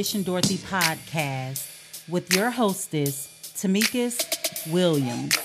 Mission Dorothy podcast with your hostess, Tamikas Williams.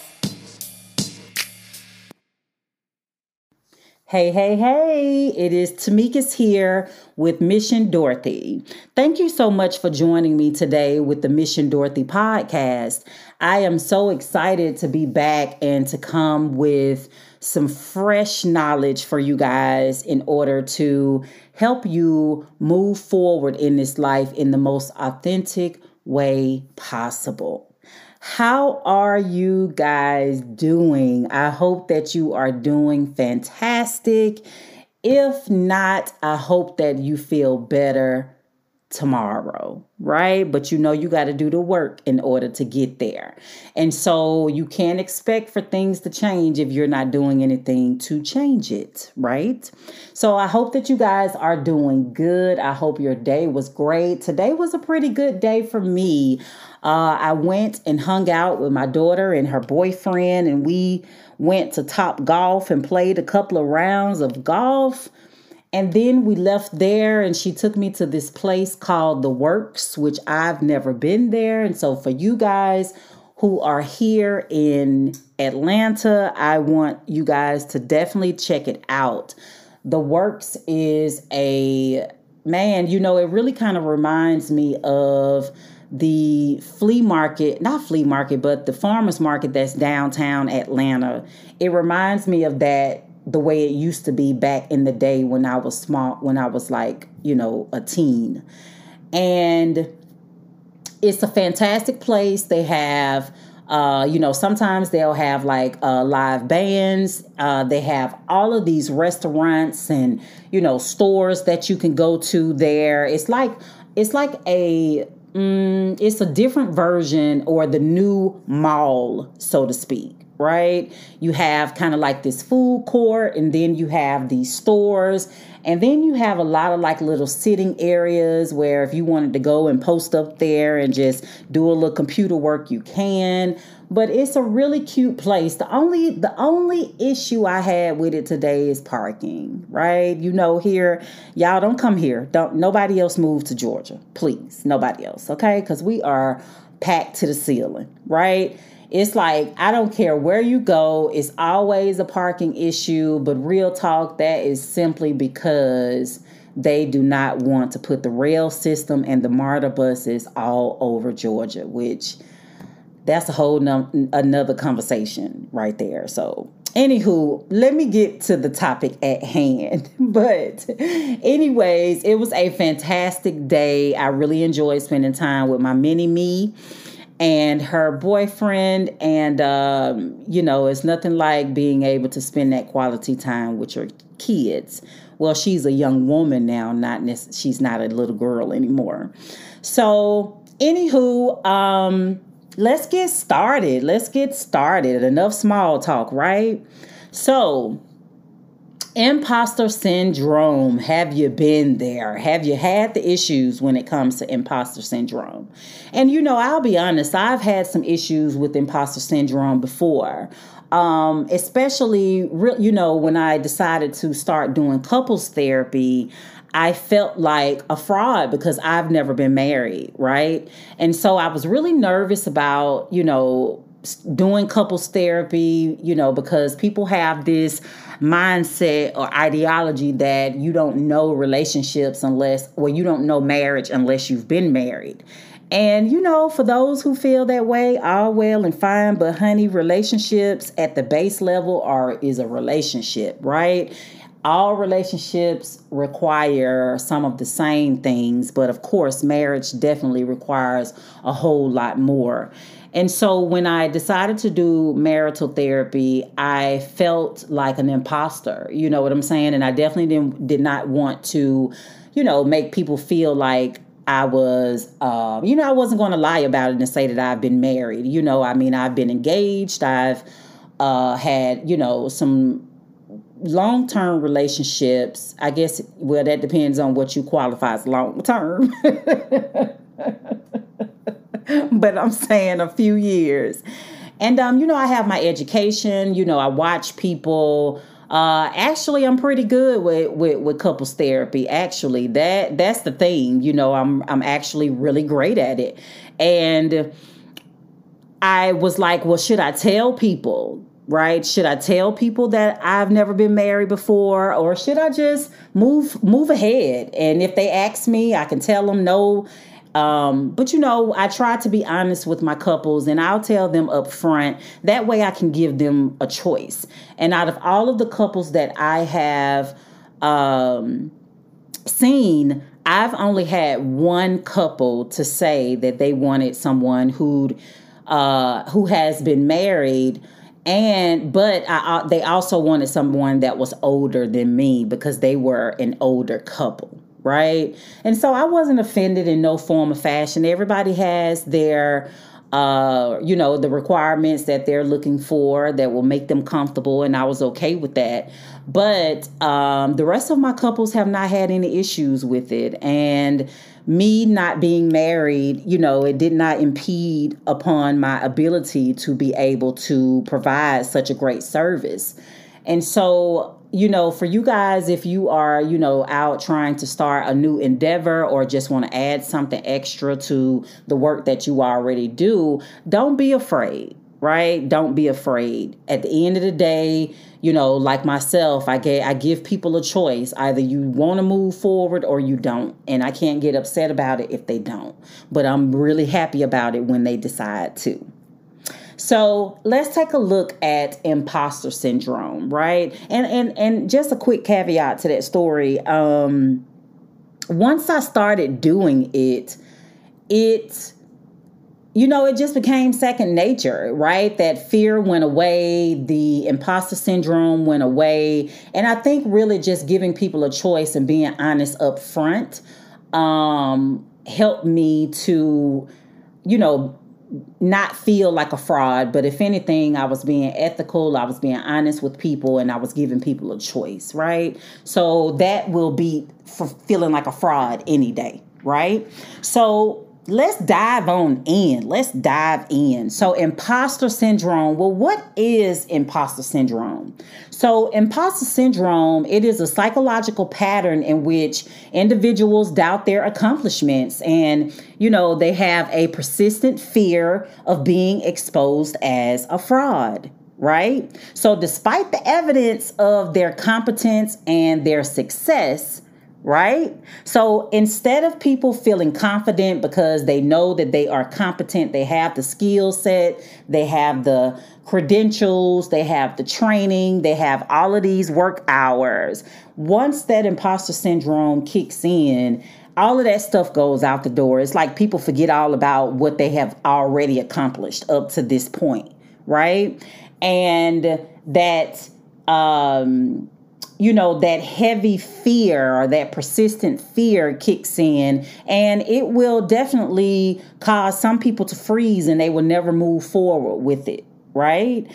Hey, hey, hey, it is Tamikas here with Mission Dorothy. Thank you so much for joining me today with the Mission Dorothy podcast. I am so excited to be back and to come with some fresh knowledge for you guys in order to help you move forward in this life in the most authentic way possible. How are you guys doing? I hope that you are doing fantastic. If not, I hope that you feel better tomorrow, right? But you know, you got to do the work in order to get there. And so you can't expect for things to change if you're not doing anything to change it, right? So I hope that you guys are doing good. I hope your day was great. Today was a pretty good day for me. Uh, I went and hung out with my daughter and her boyfriend, and we went to Top Golf and played a couple of rounds of golf. And then we left there, and she took me to this place called The Works, which I've never been there. And so, for you guys who are here in Atlanta, I want you guys to definitely check it out. The Works is a man, you know, it really kind of reminds me of the flea market, not flea market, but the farmers market that's downtown Atlanta. It reminds me of that the way it used to be back in the day when I was small, when I was like, you know, a teen. And it's a fantastic place. They have, uh, you know, sometimes they'll have like uh, live bands. Uh, they have all of these restaurants and, you know, stores that you can go to there. It's like, it's like a, mm, it's a different version or the new mall, so to speak right? You have kind of like this food court, and then you have these stores, and then you have a lot of like little sitting areas where if you wanted to go and post up there and just do a little computer work, you can. But it's a really cute place. The only the only issue I had with it today is parking, right? You know, here, y'all don't come here. Don't nobody else move to Georgia, please. Nobody else, okay? Because we are packed to the ceiling, right? It's like I don't care where you go, it's always a parking issue. But real talk, that is simply because they do not want to put the rail system and the MARTA buses all over Georgia, which that's a whole num- another conversation right there. So, anywho, let me get to the topic at hand. But, anyways, it was a fantastic day. I really enjoyed spending time with my mini me and her boyfriend and um, you know it's nothing like being able to spend that quality time with your kids. Well she's a young woman now not nec- she's not a little girl anymore. So anywho um, let's get started. Let's get started. Enough small talk right? So Imposter syndrome. Have you been there? Have you had the issues when it comes to imposter syndrome? And you know, I'll be honest, I've had some issues with imposter syndrome before. Um, especially, you know, when I decided to start doing couples therapy, I felt like a fraud because I've never been married, right? And so I was really nervous about, you know, doing couples therapy, you know, because people have this mindset or ideology that you don't know relationships unless, well, you don't know marriage unless you've been married. And you know, for those who feel that way, all well and fine, but honey, relationships at the base level are is a relationship, right? All relationships require some of the same things, but of course, marriage definitely requires a whole lot more. And so when I decided to do marital therapy, I felt like an imposter. You know what I'm saying? And I definitely didn't, did not want to, you know, make people feel like I was, uh, you know, I wasn't going to lie about it and say that I've been married. You know, I mean, I've been engaged. I've uh, had, you know, some long term relationships. I guess, well, that depends on what you qualify as long term. but I'm saying a few years. And um, you know, I have my education. You know, I watch people Uh, actually, I'm pretty good with, with with couples therapy. Actually, that that's the thing. You know, I'm I'm actually really great at it, and I was like, well, should I tell people? Right? Should I tell people that I've never been married before, or should I just move move ahead? And if they ask me, I can tell them no um, but you know, I try to be honest with my couples and I'll tell them up front. That way I can give them a choice. And out of all of the couples that I have um, seen, I've only had one couple to say that they wanted someone who uh, who has been married and but I, they also wanted someone that was older than me because they were an older couple right? And so I wasn't offended in no form of fashion. Everybody has their uh, you know, the requirements that they're looking for that will make them comfortable, and I was okay with that. But um, the rest of my couples have not had any issues with it, and me not being married, you know, it did not impede upon my ability to be able to provide such a great service. And so you know, for you guys, if you are, you know, out trying to start a new endeavor or just want to add something extra to the work that you already do, don't be afraid, right? Don't be afraid. At the end of the day, you know, like myself, I get I give people a choice. Either you want to move forward or you don't. And I can't get upset about it if they don't. But I'm really happy about it when they decide to. So let's take a look at imposter syndrome, right? And and and just a quick caveat to that story. Um, once I started doing it, it you know, it just became second nature, right? That fear went away, the imposter syndrome went away. And I think really just giving people a choice and being honest up front um, helped me to, you know, not feel like a fraud, but if anything, I was being ethical, I was being honest with people, and I was giving people a choice, right? So that will be for feeling like a fraud any day, right? So let's dive on in. Let's dive in. So, imposter syndrome. Well, what is imposter syndrome? So, imposter syndrome, it is a psychological pattern in which individuals doubt their accomplishments and, you know, they have a persistent fear of being exposed as a fraud right? So, despite the evidence of their competence and their success, right? So instead of people feeling confident because they know that they are competent, they have the skill set, they have the credentials, they have the training, they have all of these work hours. Once that imposter syndrome kicks in, all of that stuff goes out the door. It's like people forget all about what they have already accomplished up to this point, right? And that um you know, that heavy fear or that persistent fear kicks in, and it will definitely cause some people to freeze and they will never move forward with it, right?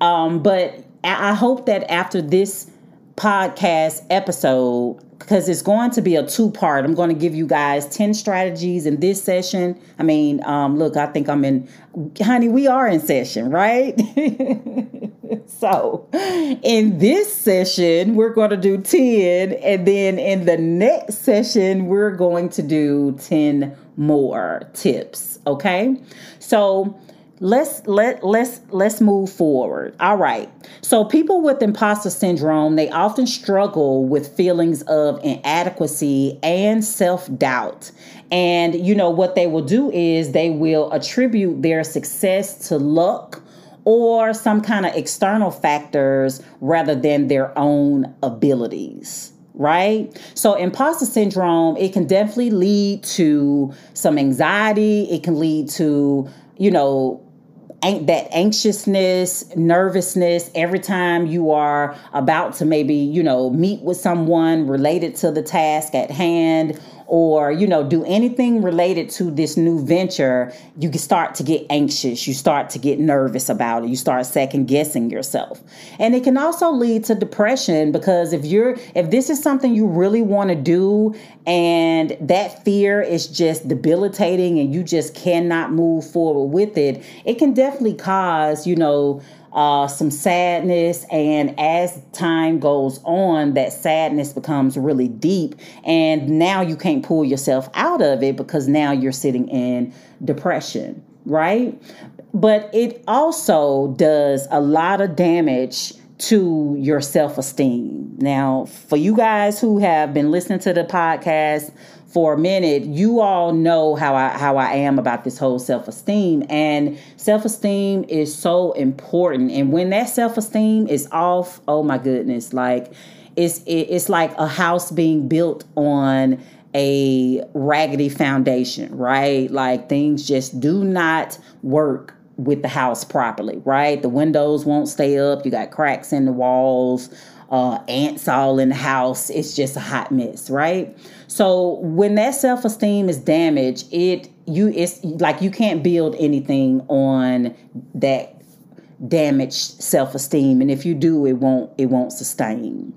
Um, but I hope that after this podcast episode, because it's going to be a two part. I'm going to give you guys 10 strategies in this session. I mean, um, look, I think I'm in, honey, we are in session, right? so in this session, we're going to do 10. And then in the next session, we're going to do 10 more tips. Okay. So, let's let let's let's move forward all right so people with imposter syndrome they often struggle with feelings of inadequacy and self-doubt and you know what they will do is they will attribute their success to luck or some kind of external factors rather than their own abilities right? So, imposter syndrome, it can definitely lead to some anxiety. It can lead to, you know, that anxiousness, nervousness every time you are about to maybe, you know, meet with someone related to the task at hand or you know do anything related to this new venture you start to get anxious. You start to get nervous about it. You start second guessing yourself. And it can also lead to depression because if you're if this is something you really want to do and that fear is just debilitating and you just cannot move forward with it it can definitely cause you know uh, some sadness. And as time goes on, that sadness becomes really deep. And now you can't pull yourself out of it because now you're sitting in depression, right? But it also does a lot of damage to your self esteem. Now, for you guys who have been listening to the podcast for a minute, you all know how I how I am about this whole self-esteem and self-esteem is so important and when that self-esteem is off, oh my goodness, like it's it's like a house being built on a raggedy foundation, right? Like things just do not work with the house properly, right? The windows won't stay up, you got cracks in the walls, uh, ants all in the house. It's just a hot mess, right? So when that self esteem is damaged, it you it's like you can't build anything on that damaged self esteem, and if you do, it won't it won't sustain.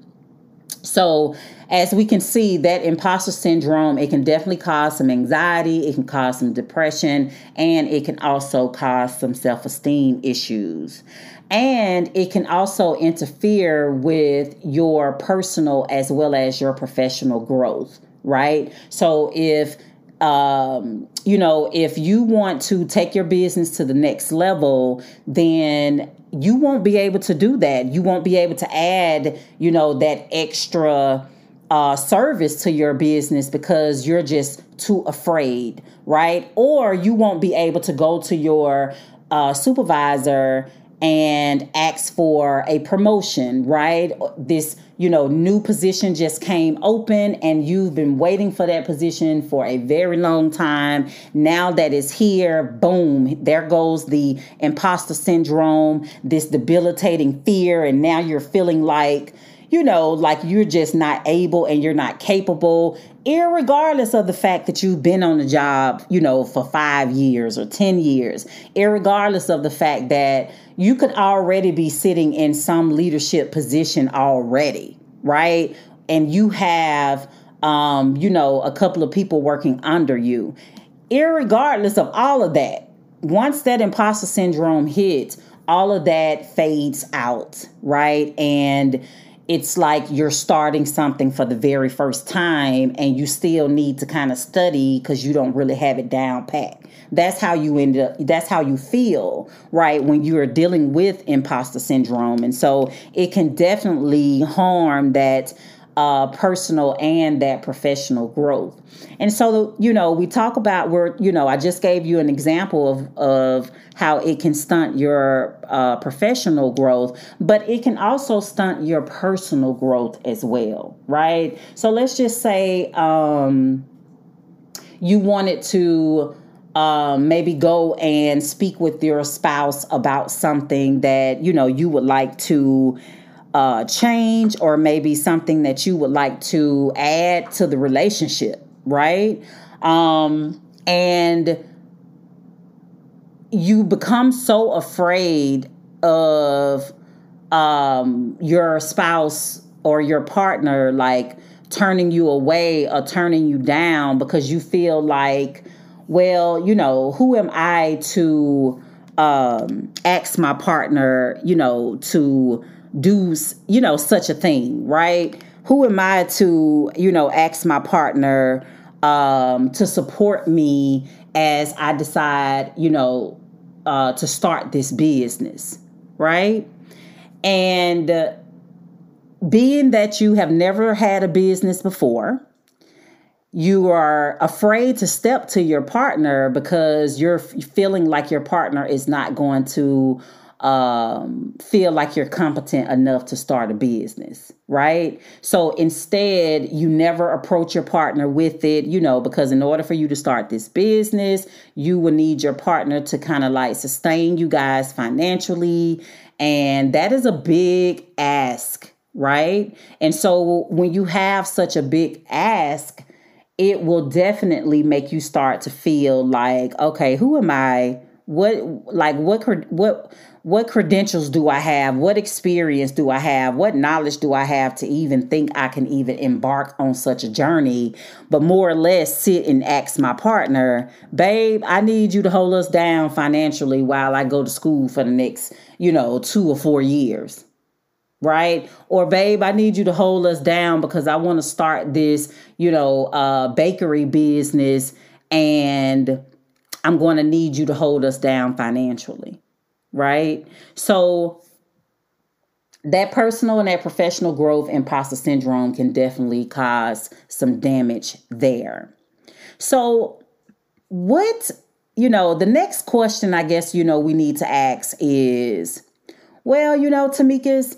So as we can see, that imposter syndrome, it can definitely cause some anxiety, it can cause some depression, and it can also cause some self esteem issues and it can also interfere with your personal as well as your professional growth right? So if um, you know if you want to take your business to the next level then you won't be able to do that. You won't be able to add you know that extra uh, service to your business because you're just too afraid right? Or you won't be able to go to your uh, supervisor and ask for a promotion, right? This, you know, new position just came open and you've been waiting for that position for a very long time. Now that it's here, boom, there goes the imposter syndrome, this debilitating fear, and now you're feeling like, you know, like you're just not able and you're not capable, regardless of the fact that you've been on the job, you know, for five years or 10 years, regardless of the fact that you could already be sitting in some leadership position already, right? And you have, um, you know, a couple of people working under you. Irregardless of all of that, once that imposter syndrome hits, all of that fades out, right? And it's like you're starting something for the very first time and you still need to kind of study because you don't really have it down pat. That's how you end up, that's how you feel, right, when you are dealing with imposter syndrome. And so it can definitely harm that uh, personal and that professional growth. And so, you know, we talk about where, you know, I just gave you an example of, of how it can stunt your uh, professional growth, but it can also stunt your personal growth as well, right? So let's just say um, you wanted to um, maybe go and speak with your spouse about something that, you know, you would like to uh, change or maybe something that you would like to add to the relationship, right? Um, and you become so afraid of um, your spouse or your partner like turning you away or turning you down because you feel like, well, you know, who am I to um, ask my partner, you know, to do you know such a thing right? Who am i to you know ask my partner um, to support me as i decide you know uh, to start this business right? And uh, being that you have never had a business before you are afraid to step to your partner because you're feeling like your partner is not going to um, feel like you're competent enough to start a business, right? So instead, you never approach your partner with it, you know, because in order for you to start this business, you will need your partner to kind of like sustain you guys financially. And that is a big ask, right? And so when you have such a big ask, it will definitely make you start to feel like, okay, who am I? what like what could what what credentials do I have? What experience do I have? What knowledge do I have to even think I can even embark on such a journey? But more or less sit and ask my partner, babe, I need you to hold us down financially while I go to school for the next, you know, two or four years. Right? Or, babe, I need you to hold us down because I want to start this, you know, uh, bakery business and I'm going to need you to hold us down financially right? So that personal and that professional growth imposter syndrome can definitely cause some damage there. So, what, you know, the next question I guess, you know, we need to ask is well, you know, Tamika's,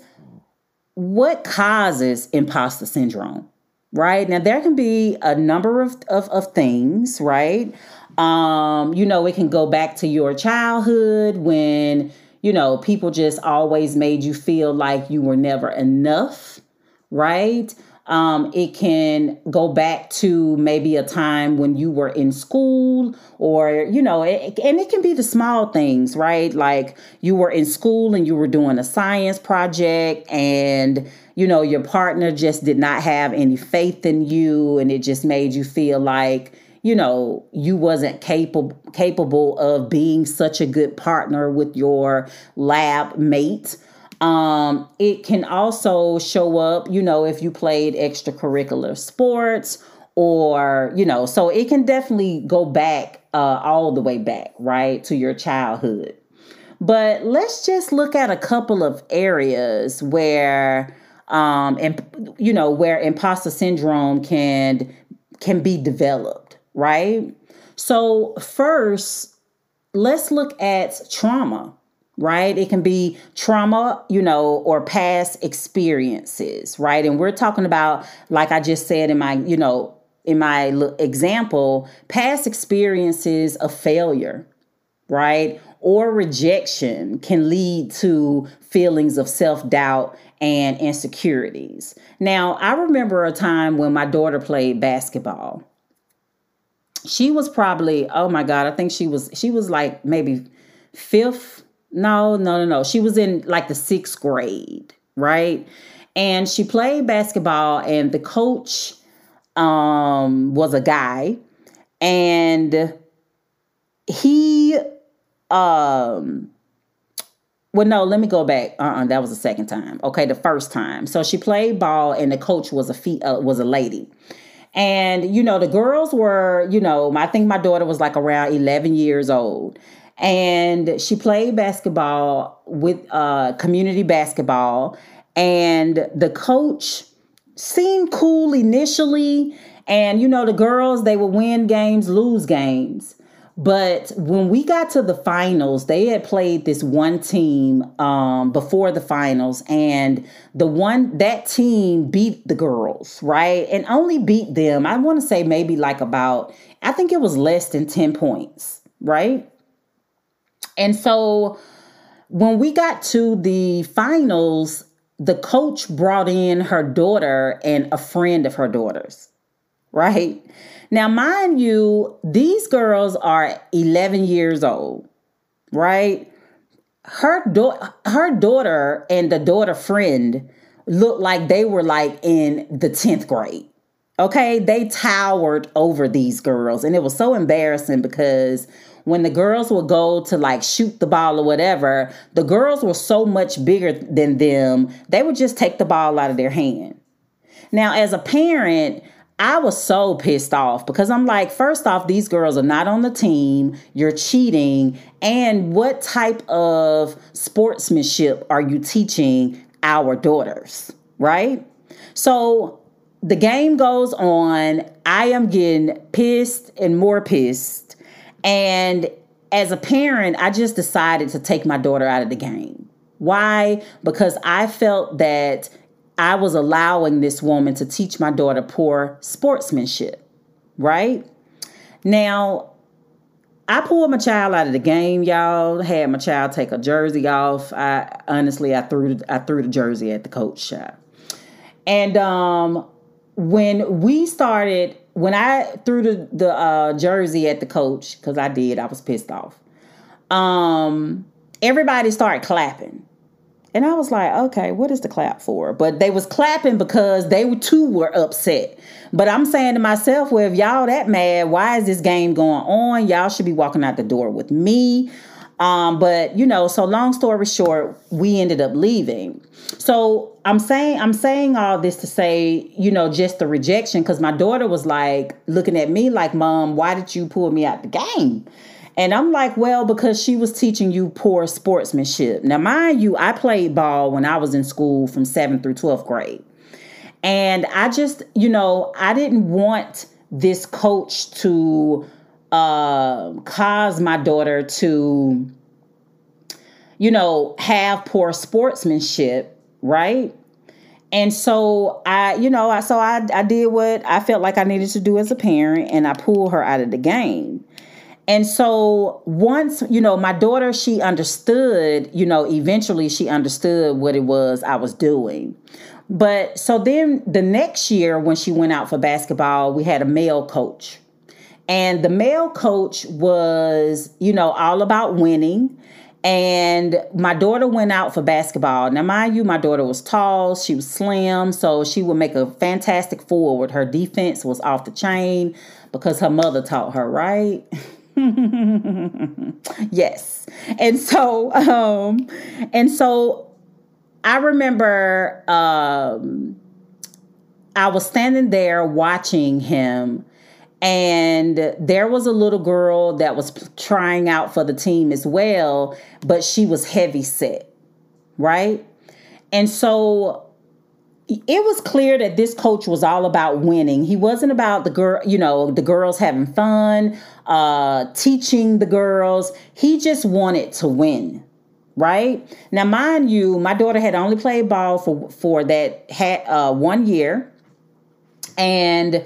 what causes imposter syndrome? Right now, there can be a number of, of, of things, right? Um, you know, it can go back to your childhood when, you know, people just always made you feel like you were never enough, right? Um, it can go back to maybe a time when you were in school, or, you know, it, and it can be the small things, right? Like you were in school and you were doing a science project, and, you know, your partner just did not have any faith in you, and it just made you feel like, you know you wasn't capable capable of being such a good partner with your lab mate. Um, it can also show up you know if you played extracurricular sports or you know so it can definitely go back uh, all the way back right to your childhood. But let's just look at a couple of areas where um and you know where imposter syndrome can can be developed right? So, first, let's look at trauma, right? It can be trauma, you know, or past experiences, right? And we're talking about, like I just said in my, you know, in my example, past experiences of failure, right? Or rejection can lead to feelings of self doubt and insecurities. Now, I remember a time when my daughter played basketball she was probably oh my god i think she was she was like maybe fifth. No no no no. She was in like the sixth grade right? And she played basketball and the coach um was a guy. And he um well no let me go back. Uh-uh that was the second time. Okay the first time. So she played ball and the coach was a fee uh, was a lady and, you know, the girls were, you know, I think my daughter was like around 11 years old. And she played basketball with uh, community basketball. And the coach seemed cool initially. And, you know, the girls, they would win games, lose games. But when we got to the finals, they had played this one team um, before the finals, and the one that team beat the girls, right? And only beat them, I want to say maybe like about, I think it was less than 10 points, right? And so when we got to the finals, the coach brought in her daughter and a friend of her daughter's, right? Now, mind you, these girls are 11 years old, right? Her, do- her daughter and the daughter friend looked like they were like in the 10th grade. Okay, they towered over these girls, and it was so embarrassing because when the girls would go to like shoot the ball or whatever, the girls were so much bigger than them, they would just take the ball out of their hand. Now, as a parent, I was so pissed off because I'm like, first off, these girls are not on the team. You're cheating. And what type of sportsmanship are you teaching our daughters? Right? So the game goes on. I am getting pissed and more pissed. And as a parent, I just decided to take my daughter out of the game. Why? Because I felt that I was allowing this woman to teach my daughter poor sportsmanship, right? Now, I pulled my child out of the game, y'all. Had my child take a jersey off. I honestly, I threw I threw the jersey at the coach. And um, when we started, when I threw the the uh, jersey at the coach, because I did, I was pissed off. um, everybody started clapping. And I was like, okay, what is the clap for? But they was clapping because they too were upset. But I'm saying to myself, well, if y'all that mad, why is this game going on? Y'all should be walking out the door with me. Um, but you know, so long story short, we ended up leaving. So I'm saying I'm saying all this to say, you know, just the rejection because my daughter was like looking at me like, "Mom, why did you pull me out the game?" And I'm like, well, because she was teaching you poor sportsmanship. Now, mind you, I played ball when I was in school from 7th through 12th grade. And I just, you know, I didn't want this coach to uh, cause my daughter to, you know, have poor sportsmanship, right? And so I, you know, I so I I did what I felt like I needed to do as a parent and I pulled her out of the game. And so once, you know, my daughter, she understood, you know, eventually she understood what it was I was doing. But so then the next year when she went out for basketball, we had a male coach. And the male coach was, you know, all about winning. And my daughter went out for basketball. Now, mind you, my daughter was tall, she was slim, so she would make a fantastic forward. Her defense was off the chain because her mother taught her, right? yes. And so um and so I remember um I was standing there watching him and there was a little girl that was trying out for the team as well, but she was heavy set, right? And so it was clear that this coach was all about winning. He wasn't about the girl, you know, the girls having fun, uh, teaching the girls. He just wanted to win, right? Now, mind you, my daughter had only played ball for for that had uh, one year, and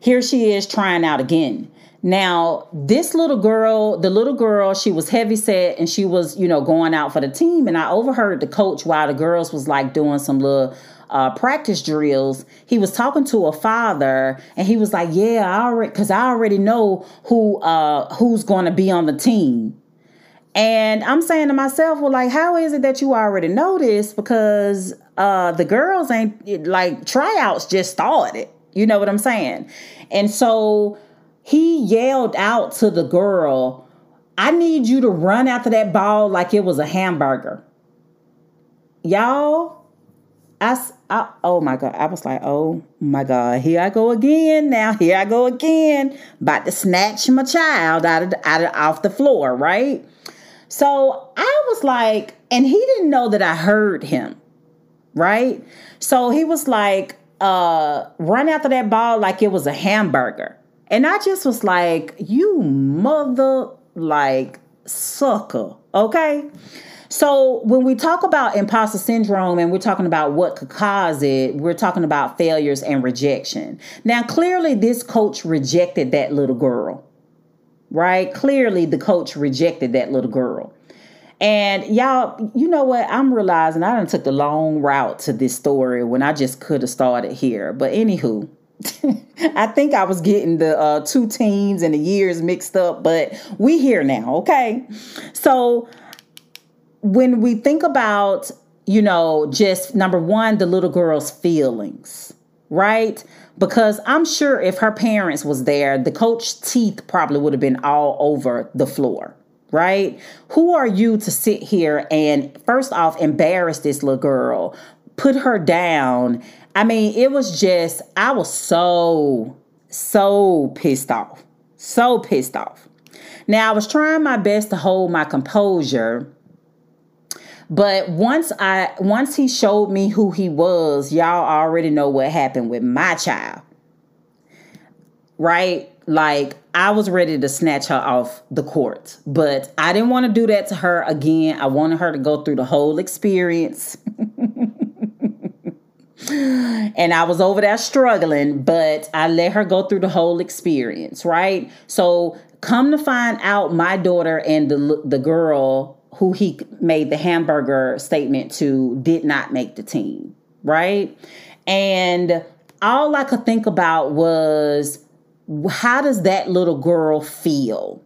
here she is trying out again. Now, this little girl, the little girl, she was heavy set and she was, you know, going out for the team. And I overheard the coach while the girls was like doing some little uh, practice drills, he was talking to a father, and he was like, "Yeah, I already, because I already know who uh, who's going to be on the team." And I'm saying to myself, well, like, how is it that you already know this? Because uh, the girls ain't like tryouts just started. You know what I'm saying? And so he yelled out to the girl, I need you to run after that ball like it was a hamburger. Y'all, I, I, oh my God. I was like, oh my God, here I go again. Now, here I go again. About to snatch my child out of, out of off the floor, right? So I was like, and he didn't know that I heard him, right? So he was like, uh, run after that ball like it was a hamburger. And I just was like, you mother, like, sucker, okay? So when we talk about imposter syndrome and we're talking about what could cause it, we're talking about failures and rejection. Now, clearly, this coach rejected that little girl, right? Clearly, the coach rejected that little girl. And y'all, you know what? I'm realizing I done took the long route to this story when I just could have started here. But anywho, I think I was getting the uh, two teens and the years mixed up, but we here now, okay? So when we think about, you know, just number one, the little girl's feelings, right? Because I'm sure if her parents was there, the coach teeth probably would have been all over the floor, right? Who are you to sit here and first off embarrass this little girl, put her down? I mean, it was just I was so so pissed off. So pissed off. Now, I was trying my best to hold my composure but once I once he showed me who he was, y'all already know what happened with my child. Right? Like I was ready to snatch her off the court, but I didn't want to do that to her again. I wanted her to go through the whole experience. and I was over there struggling, but I let her go through the whole experience, right? So come to find out my daughter and the the girl who he made the hamburger statement to did not make the team, right? And all I could think about was how does that little girl feel?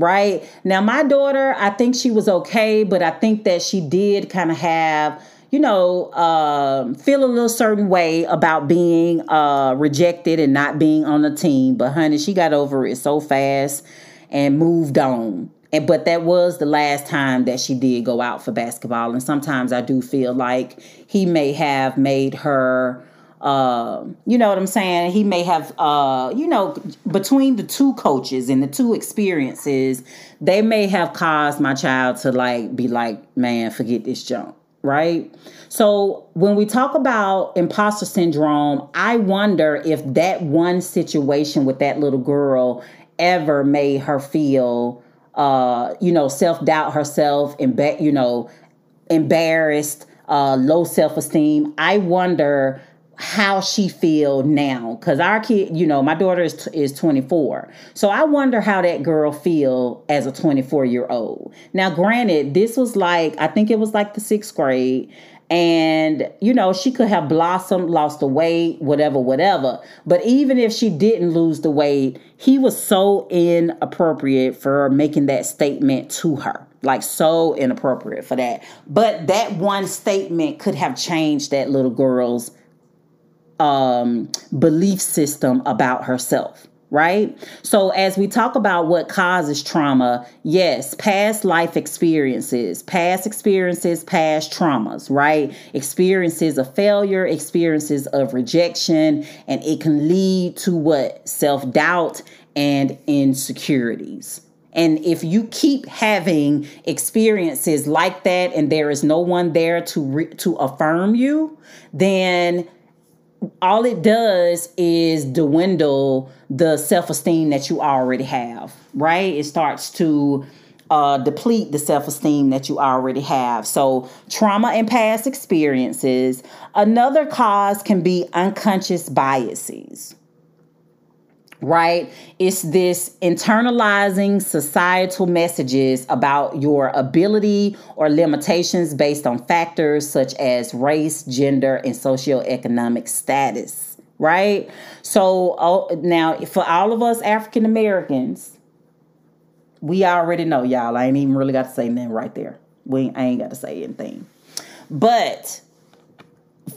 right? Now, my daughter, I think she was okay, but I think that she did kind of have, you know, uh, feel a little certain way about being uh, rejected and not being on the team. But honey, she got over it so fast and moved on. And but that was the last time that she did go out for basketball. And sometimes I do feel like he may have made her uh, you know what I'm saying? He may have, uh, you know, between the two coaches and the two experiences, they may have caused my child to like be like, man, forget this junk, right? So when we talk about imposter syndrome, I wonder if that one situation with that little girl ever made her feel, uh, you know, self doubt herself, and you know, embarrassed, uh, low self esteem. I wonder how she feel now because our kid you know my daughter is, is 24 so i wonder how that girl feel as a 24 year old now granted this was like i think it was like the sixth grade and you know she could have blossomed lost the weight whatever whatever. But even if she didn't lose the weight he was so inappropriate for making that statement to her. Like so inappropriate for that. But that one statement could have changed that little girl's um, belief system about herself right? So, as we talk about what causes trauma, yes, past life experiences, past experiences, past traumas, right? Experiences of failure, experiences of rejection, and it can lead to what? Self doubt and insecurities. And if you keep having experiences like that and there is no one there to re- to affirm you, then all it does is dwindle the self-esteem that you already have right? It starts to uh, deplete the self-esteem that you already have. So trauma and past experiences. Another cause can be unconscious biases right? It's this internalizing societal messages about your ability or limitations based on factors such as race, gender, and socioeconomic status, right? So oh, now, for all of us African Americans, we already know, y'all. I ain't even really got to say nothing right there. We I ain't got to say anything. But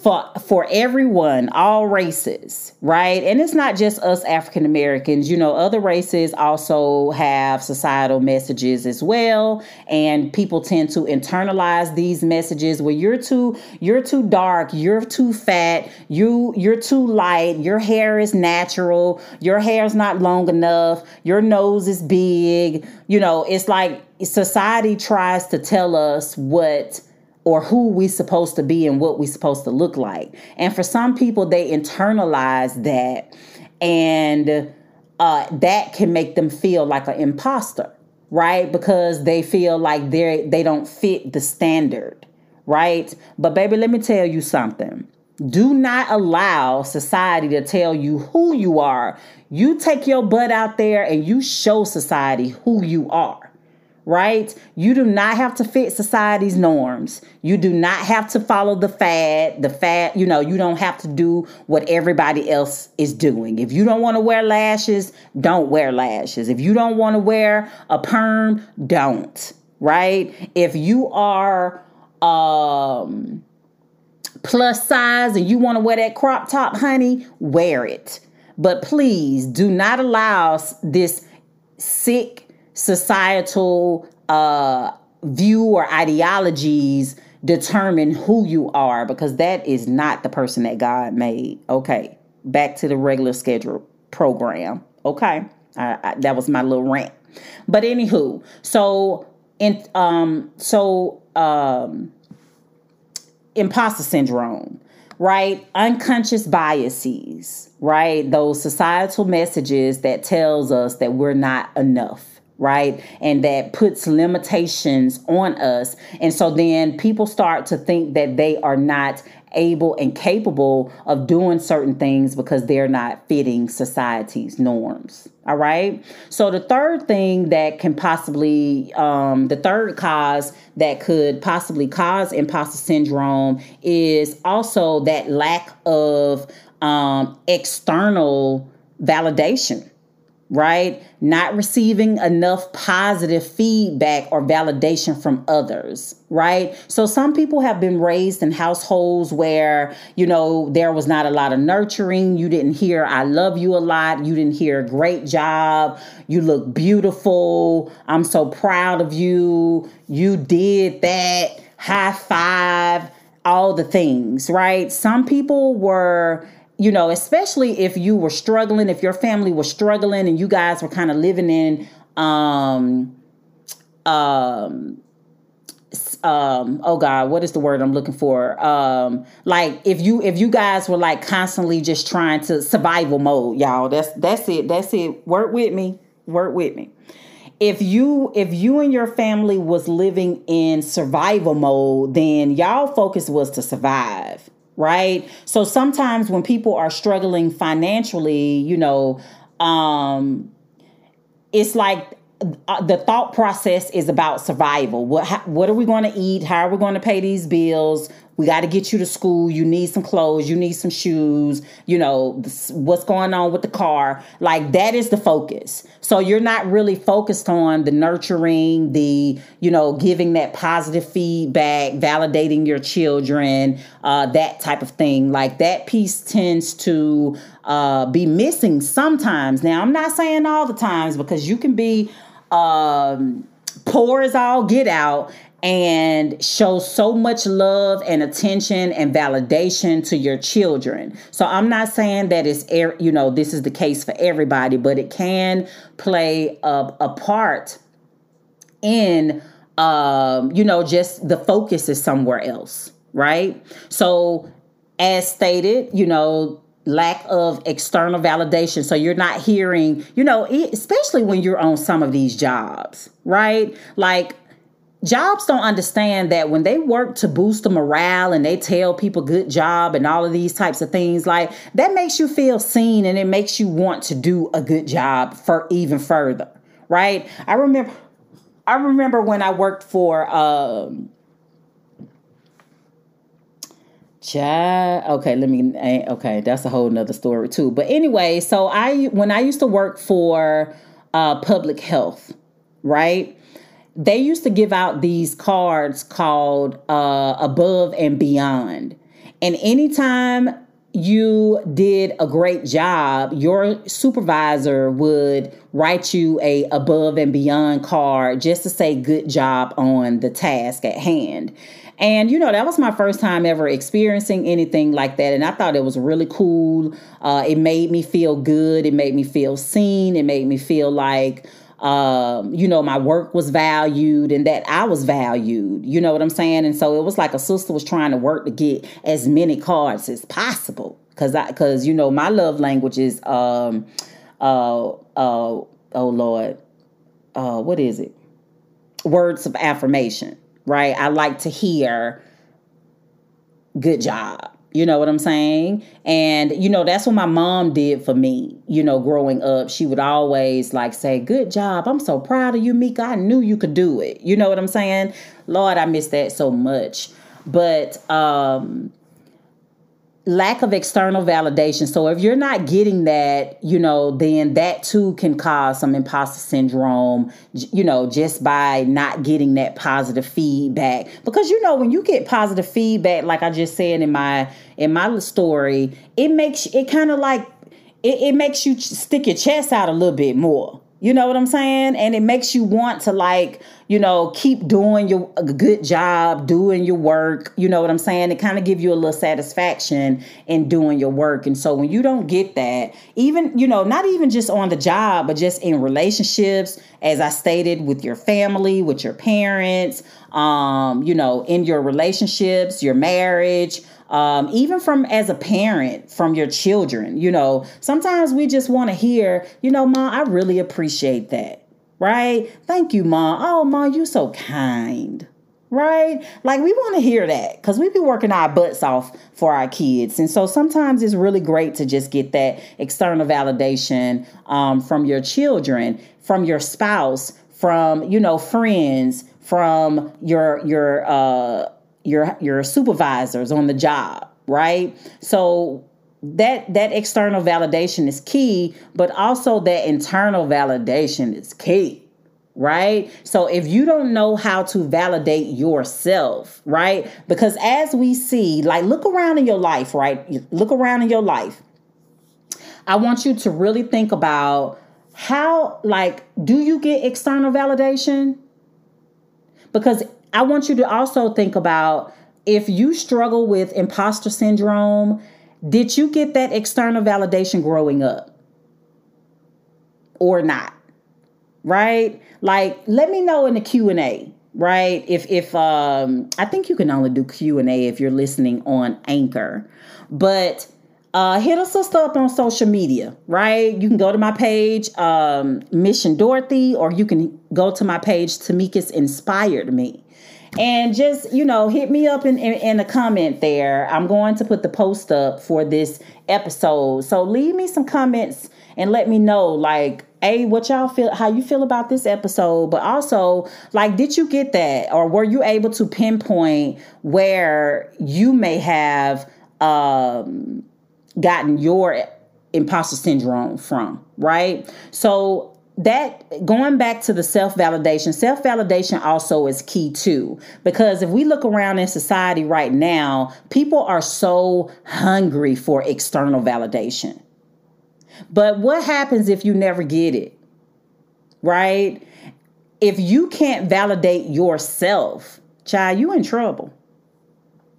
for for everyone, all races, right? And it's not just us African Americans. You know, other races also have societal messages as well, and people tend to internalize these messages. Where you're too you're too dark, you're too fat, you you're too light, your hair is natural, your hair's not long enough, your nose is big. You know, it's like society tries to tell us what or who we supposed to be and what we supposed to look like. And for some people, they internalize that, and uh, that can make them feel like an imposter, right? Because they feel like they they don't fit the standard, right? But baby, let me tell you something. Do not allow society to tell you who you are. You take your butt out there and you show society who you are right? You do not have to fit society's norms. You do not have to follow the fad. The fad, you know, you don't have to do what everybody else is doing. If you don't want to wear lashes, don't wear lashes. If you don't want to wear a perm, don't, right? If you are um plus size and you want to wear that crop top, honey, wear it. But please do not allow this sick societal uh, view or ideologies determine who you are because that is not the person that God made. Okay, back to the regular schedule program. Okay, I, I, that was my little rant. But anywho, so in um so um imposter syndrome right unconscious biases right those societal messages that tells us that we're not enough right? And that puts limitations on us. And so then people start to think that they are not able and capable of doing certain things because they're not fitting society's norms. All right. So the third thing that can possibly, um, the third cause that could possibly cause imposter syndrome is also that lack of um, external validation right? Not receiving enough positive feedback or validation from others, right? So some people have been raised in households where, you know, there was not a lot of nurturing. You didn't hear, I love you a lot. You didn't hear, great job. You look beautiful. I'm so proud of you. You did that. High five. All the things, right? Some people were you know, especially if you were struggling, if your family was struggling and you guys were kind of living in um um um oh god what is the word i'm looking for? Um like if you if you guys were like constantly just trying to survival mode y'all that's that's it that's it. Work with me work with me. If you if you and your family was living in survival mode then y'all focus was to survive right? So sometimes when people are struggling financially, you know, um, it's like uh, the thought process is about survival. What how, what are we going to eat? How are we going to pay these bills? We got to get you to school. You need some clothes. You need some shoes. You know, what's going on with the car. Like that is the focus. So you're not really focused on the nurturing, the, you know, giving that positive feedback, validating your children, uh, that type of thing. Like that piece tends to uh, be missing sometimes. Now, I'm not saying all the times because you can be um, poor as all get out and show so much love and attention and validation to your children. So I'm not saying that it's you know this is the case for everybody, but it can play a, a part in um, you know just the focus is somewhere else, right? So as stated, you know lack of external validation. So you're not hearing, you know, especially when you're on some of these jobs, right? Like jobs don't understand that when they work to boost the morale and they tell people good job and all of these types of things like that makes you feel seen and it makes you want to do a good job for even further right i remember i remember when i worked for um okay, let me. Eh, okay, that's a whole nother story too. But anyway, so I when I used to work for uh, public health, right? They used to give out these cards called uh, Above and Beyond. And anytime you did a great job, your supervisor would write you a above and beyond card just to say good job on the task at hand. And you know, that was my first time ever experiencing anything like that. And I thought it was really cool. Uh, it made me feel good. It made me feel seen. It made me feel like, um, you know, my work was valued and that I was valued. You know what I'm saying? And so it was like a sister was trying to work to get as many cards as possible. Cause I, cause you know, my love language is, um, uh, uh, oh Lord, uh, what is it? Words of affirmation, right? I like to hear good job you know what I'm saying? And, you know, that's what my mom did for me, you know, growing up. She would always like say, Good job. I'm so proud of you, Mika. I knew you could do it. You know what I'm saying? Lord, I miss that so much. But um lack of external validation. So if you're not getting that, you know, then that too can cause some imposter syndrome, you know, just by not getting that positive feedback. Because you know, when you get positive feedback like I just said in my in my story, it makes it kind of like it, it makes you stick your chest out a little bit more. You know what I'm saying? And it makes you want to like, you know, keep doing your a good job, doing your work. You know what I'm saying? It kind of give you a little satisfaction in doing your work. And so when you don't get that, even, you know, not even just on the job, but just in relationships, as I stated, with your family, with your parents, um, you know, in your relationships, your marriage, um, even from as a parent from your children you know sometimes we just want to hear you know mom i really appreciate that right? Thank you mom oh mom you're so kind right? Like we want to hear that because we be working our butts off for our kids, and so sometimes it's really great to just get that external validation um, from your children, from your spouse, from you know friends, from your your uh, your your supervisors on the job, right? So that that external validation is key, but also that internal validation is key right? So if you don't know how to validate yourself, right? Because as we see, like look around in your life, right? Look around in your life. I want you to really think about how like do you get external validation? Because I want you to also think about if you struggle with imposter syndrome, did you get that external validation growing up or not? Right? Like let me know in the Q&A, right? If if um I think you can only do Q&A if you're listening on Anchor. But uh, hit sister up on social media, right? You can go to my page, um, Mission Dorothy, or you can go to my page, Tamika's Inspired Me. And just, you know, hit me up in, in, in a comment there. I'm going to put the post up for this episode. So leave me some comments and let me know, like, a what y'all feel how you feel about this episode but also like did you get that or were you able to pinpoint where you may have um gotten your imposter syndrome from, right? So that going back to the self validation, self validation also is key too. Because if we look around in society right now, people are so hungry for external validation. But what happens if you never get it? Right? If you can't validate yourself, child, you in trouble.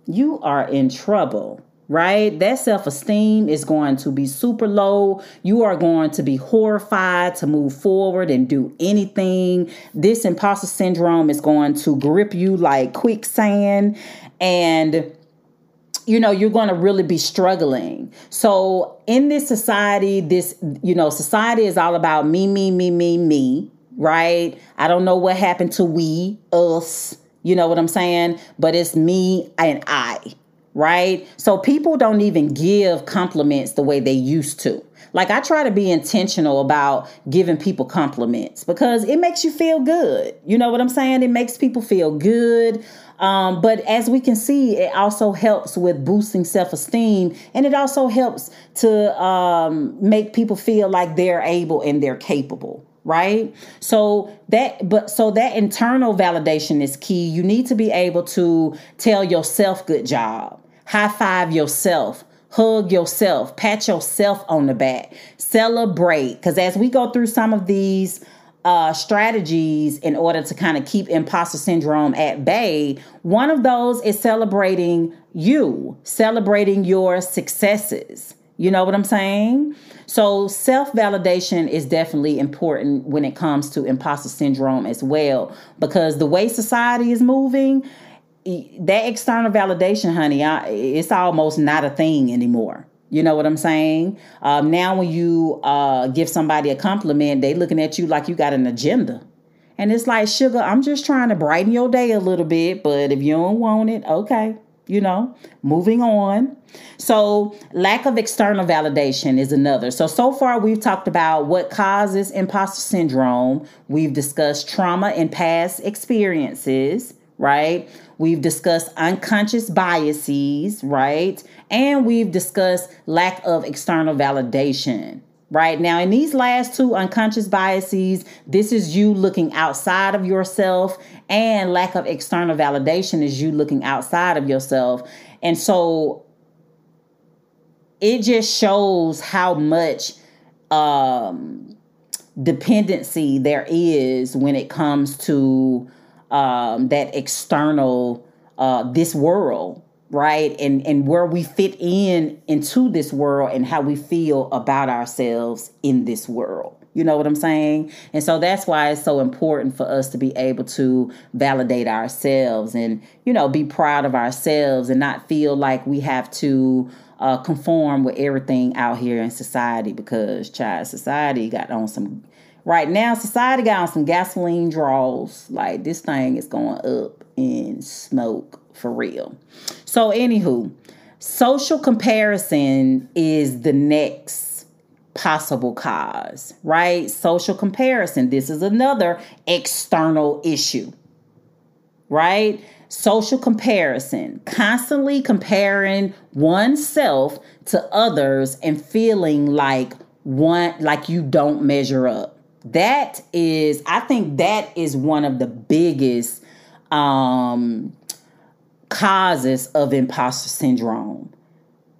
You are in trouble right? That self esteem is going to be super low. You are going to be horrified to move forward and do anything. This imposter syndrome is going to grip you like quicksand. And you know you're going to really be struggling so in this society this you know society is all about me me me me me right i don't know what happened to we us you know what i'm saying but it's me and i right? So people don't even give compliments the way they used to. Like I try to be intentional about giving people compliments because it makes you feel good. You know what I'm saying? It makes people feel good. Um, but as we can see, it also helps with boosting self esteem and it also helps to um, make people feel like they're able and they're capable right so that but so that internal validation is key you need to be able to tell yourself good job High five yourself. Hug yourself. Pat yourself on the back. Celebrate. Because as we go through some of these uh, strategies in order to kind of keep imposter syndrome at bay, one of those is celebrating you, celebrating your successes. You know what I'm saying? So, self validation is definitely important when it comes to imposter syndrome as well, because the way society is moving, that external validation, honey, I, it's almost not a thing anymore. You know what I'm saying? Um, now, when you uh, give somebody a compliment, they looking at you like you got an agenda. And it's like, sugar, I'm just trying to brighten your day a little bit, but if you don't want it, okay, you know, moving on. So, lack of external validation is another. So, so far we've talked about what causes imposter syndrome. We've discussed trauma and past experiences, right? We've discussed unconscious biases, right? And we've discussed lack of external validation. Right now, in these last two unconscious biases, this is you looking outside of yourself, and lack of external validation is you looking outside of yourself. And so it just shows how much um, dependency there is when it comes to um, that external uh, this world right? And and where we fit in into this world and how we feel about ourselves in this world. You know what i'm saying? And so that's why it's so important for us to be able to validate ourselves and you know be proud of ourselves and not feel like we have to uh, conform with everything out here in society because child society got on some Right now, society got on some gasoline draws. Like this thing is going up in smoke for real. So, anywho, social comparison is the next possible cause, right? Social comparison. This is another external issue, right? social comparison, constantly comparing oneself to others and feeling like one like you don't measure up. That is I think that is one of the biggest um causes of imposter syndrome.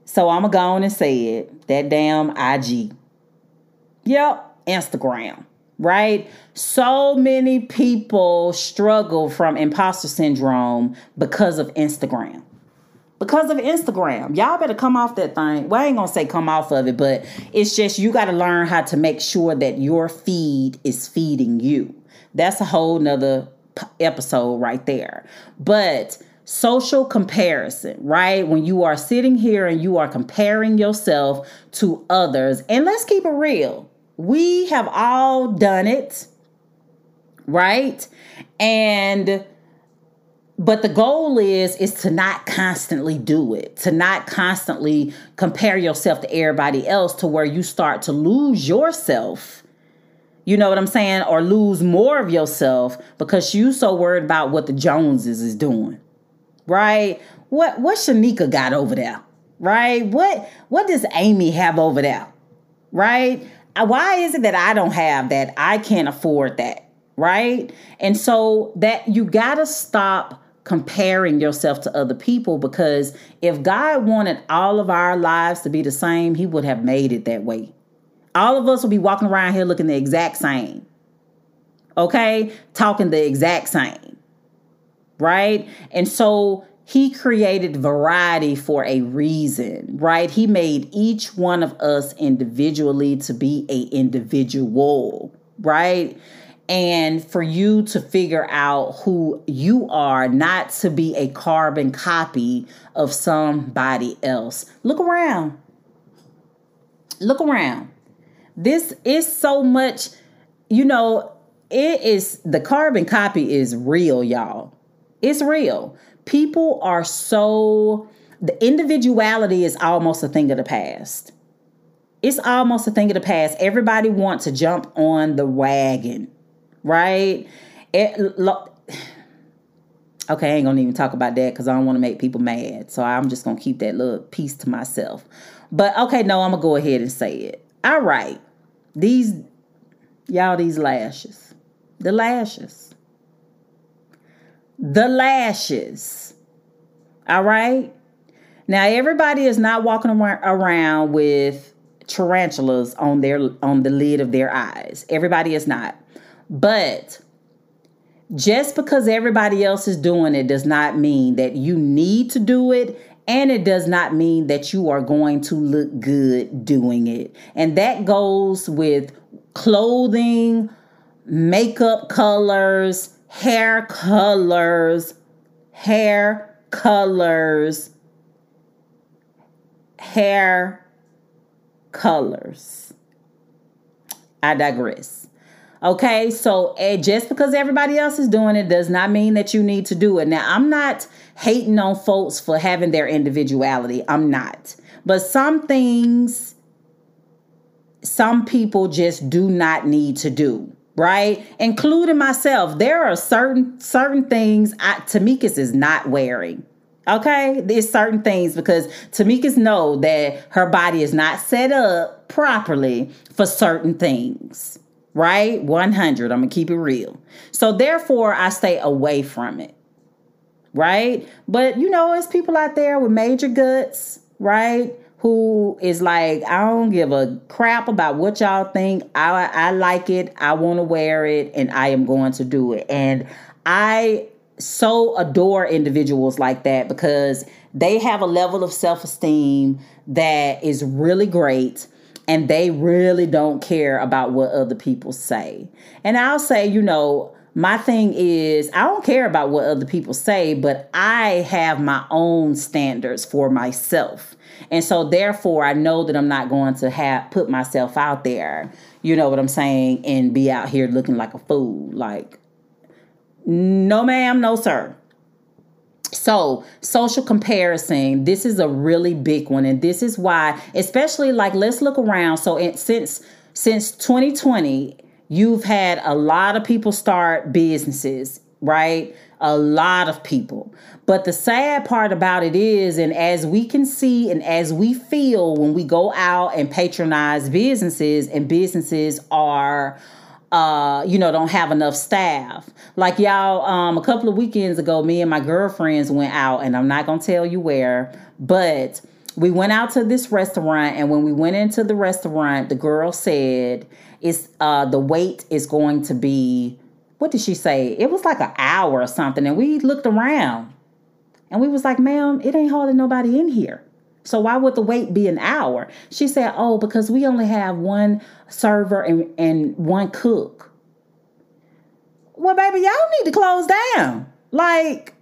So I'm gonna go on and say it. That damn IG. Yep, Instagram right? So many people struggle from imposter syndrome because of Instagram. Because of Instagram. Y'all better come off that thing. Well, I ain't gonna say come off of it, but it's just you gotta learn how to make sure that your feed is feeding you. That's a whole nother episode right there. But social comparison, right? When you are sitting here and you are comparing yourself to others, and let's keep it real we have all done it, right? And but the goal is is to not constantly do it to not constantly compare yourself to everybody else to where you start to lose yourself. You know what i'm saying? Or lose more of yourself because you so worried about what the joneses is doing right? What what shanika got over there right? What what does amy have over there right? Uh, why is it that I don't have that? I can't afford that, right? And so that you got to stop comparing yourself to other people because if God wanted all of our lives to be the same, he would have made it that way. All of us would be walking around here looking the exact same. Okay? Talking the exact same. Right? And so he created variety for a reason, right? He made each one of us individually to be a individual, right? And for you to figure out who you are, not to be a carbon copy of somebody else. Look around. Look around. This is so much, you know, it is the carbon copy is real, y'all. It's real people are so the individuality is almost a thing of the past. It's almost a thing of the past. Everybody wants to jump on the wagon, right? It, lo, okay, I ain't gonna even talk about that because I don't want to make people mad. So I'm just gonna keep that little piece to myself. But okay, no, I'm gonna go ahead and say it. All right, these y'all, these lashes, the lashes the lashes. All right. Now everybody is not walking around with tarantulas on their on the lid of their eyes. Everybody is not. But just because everybody else is doing it does not mean that you need to do it and it does not mean that you are going to look good doing it. And that goes with clothing, makeup colors, hair colors, hair colors, hair colors. I digress. Okay, so uh, just because everybody else is doing it does not mean that you need to do it. Now, I'm not hating on folks for having their individuality. I'm not. But some things, some people just do not need to do right? Including myself. There are certain certain things I, Tamikis is not wearing. Okay, there's certain things because Tamikis know that her body is not set up properly for certain things. Right? 100. I'm gonna keep it real. So therefore, I stay away from it. Right? But you know, it's people out there with major guts, right? who is like, I don't give a crap about what y'all think. I I like it. I want to wear it and I am going to do it. And I so adore individuals like that because they have a level of self-esteem that is really great and they really don't care about what other people say. And I'll say, you know, my thing is I don't care about what other people say, but I have my own standards for myself. And so therefore I know that I'm not going to have put myself out there, you know what I'm saying, and be out here looking like a fool. Like no ma'am, no sir. So, social comparison, this is a really big one and this is why especially like let's look around. So, it, since since 2020, you've had a lot of people start businesses, right? a lot of people. But the sad part about it is, and as we can see and as we feel when we go out and patronize businesses, and businesses are uh, you know, don't have enough staff. Like y'all, um, a couple of weekends ago, me and my girlfriends went out, and I'm not gonna tell you where, but we went out to this restaurant, and when we went into the restaurant, the girl said, "It's uh, the wait is going to be." What did she say? It was like an hour or something, and we looked around, and we was like, "Ma'am, it ain't hardly nobody in here." So why would the wait be an hour? She said, "Oh, because we only have one server and, and one cook." Well, baby, y'all need to close down. Like,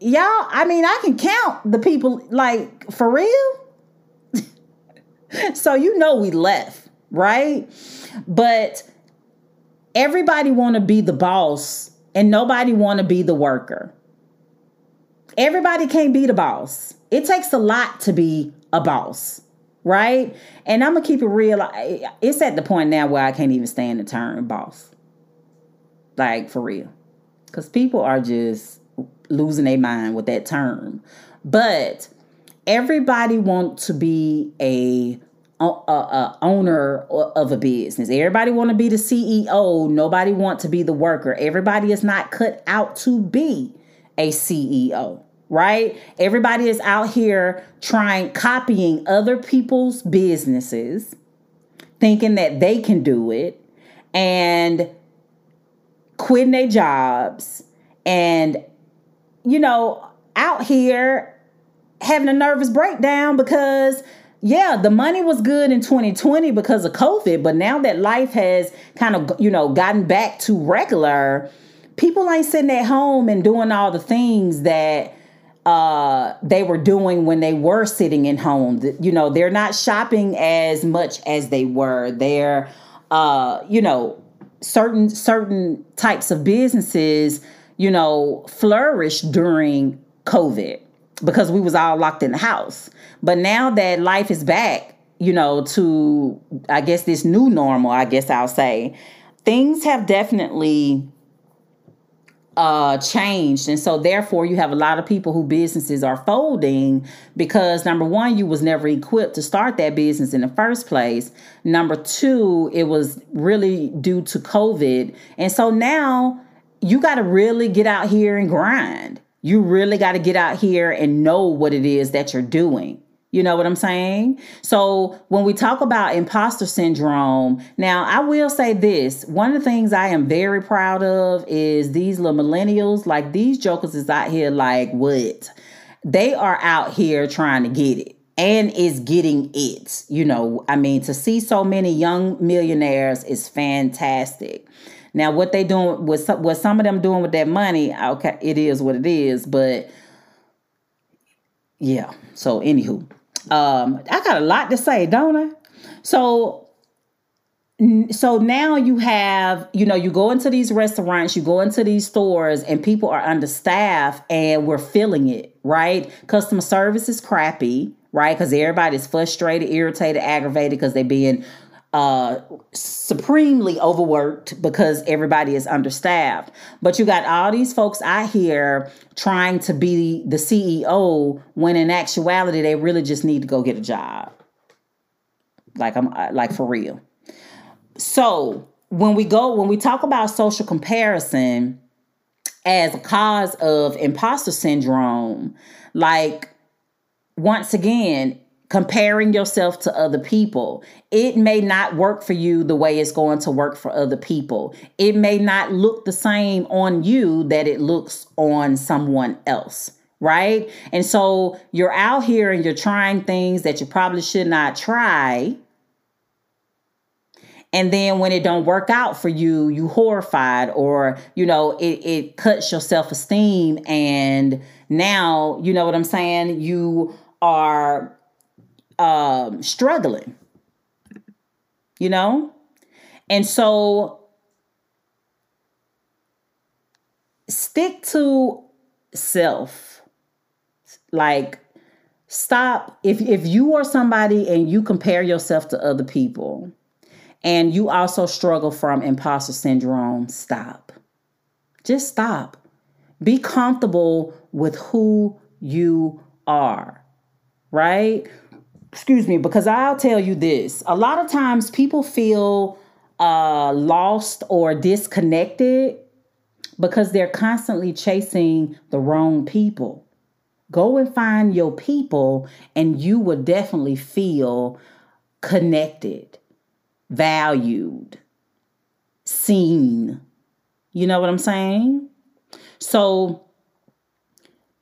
y'all, I mean, I can count the people like for real. so you know we left, right? But everybody want to be the boss and nobody want to be the worker. Everybody can't be the boss. It takes a lot to be a boss, right? And I'm gonna keep it real. It's at the point now where I can't even stand the term boss, like for real, because people are just losing their mind with that term. But everybody wants to be a a, a, owner of a business. Everybody want to be the CEO. Nobody want to be the worker. Everybody is not cut out to be a CEO right? Everybody is out here trying, copying other people's businesses, thinking that they can do it, and quitting their jobs, and, you know, out here having a nervous breakdown because. Yeah, the money was good in 2020 because of COVID, but now that life has kind of, you know, gotten back to regular, people ain't sitting at home and doing all the things that uh, they were doing when they were sitting in home. You know, they're not shopping as much as they were. They're, uh, you know, certain certain types of businesses, you know, flourished during COVID because we was all locked in the house. But now that life is back, you know, to I guess this new normal, I guess I'll say, things have definitely uh, changed. And so therefore you have a lot of people who businesses are folding because number one you was never equipped to start that business in the first place. Number two it was really due to covid. And so now you got to really get out here and grind. You really got to get out here and know what it is that you're doing you know what I'm saying? So when we talk about imposter syndrome, now I will say this. One of the things I am very proud of is these little millennials, like these jokers is out here like what? They are out here trying to get it and is getting it. You know, I mean, to see so many young millionaires is fantastic. Now, what they doing with some, what some of them doing with that money, okay, it is what it is, but yeah. So anywho, um, I got a lot to say, don't I? So so now you have you know you go into these restaurants you go into these stores and people are understaffed and we're feeling it right customer service is crappy right because everybody's frustrated irritated aggravated because they're being uh, supremely overworked because everybody is understaffed. But you got all these folks out here trying to be the CEO when in actuality they really just need to go get a job. Like I'm uh, like for real. So, when we go when we talk about social comparison as a cause of imposter syndrome, like once again, comparing yourself to other people. It may not work for you the way it's going to work for other people. It may not look the same on you that it looks on someone else. Right. And so you're out here and you're trying things that you probably should not try. And then when it don't work out for you, you horrified or, you know, it, it cuts your self-esteem. And now, you know what I'm saying? You are um, struggling, you know? And so stick to self. Like, stop. If, if you are somebody and you compare yourself to other people and you also struggle from imposter syndrome, stop. Just stop. Be comfortable with who you are, right? Excuse me, because I'll tell you this a lot of times people feel uh, lost or disconnected because they're constantly chasing the wrong people. Go and find your people, and you will definitely feel connected, valued, seen. You know what I'm saying? So,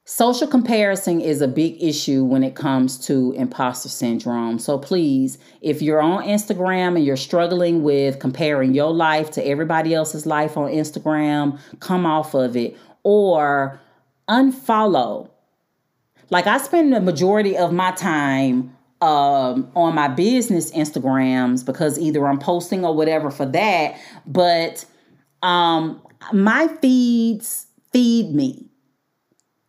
social comparison is a big issue when it comes to imposter syndrome. So, please, if you're on Instagram and you're struggling with comparing your life to everybody else's life on Instagram, come off of it or unfollow. Like, I spend the majority of my time um, on my business Instagrams because either I'm posting or whatever for that. But um, my feeds feed me.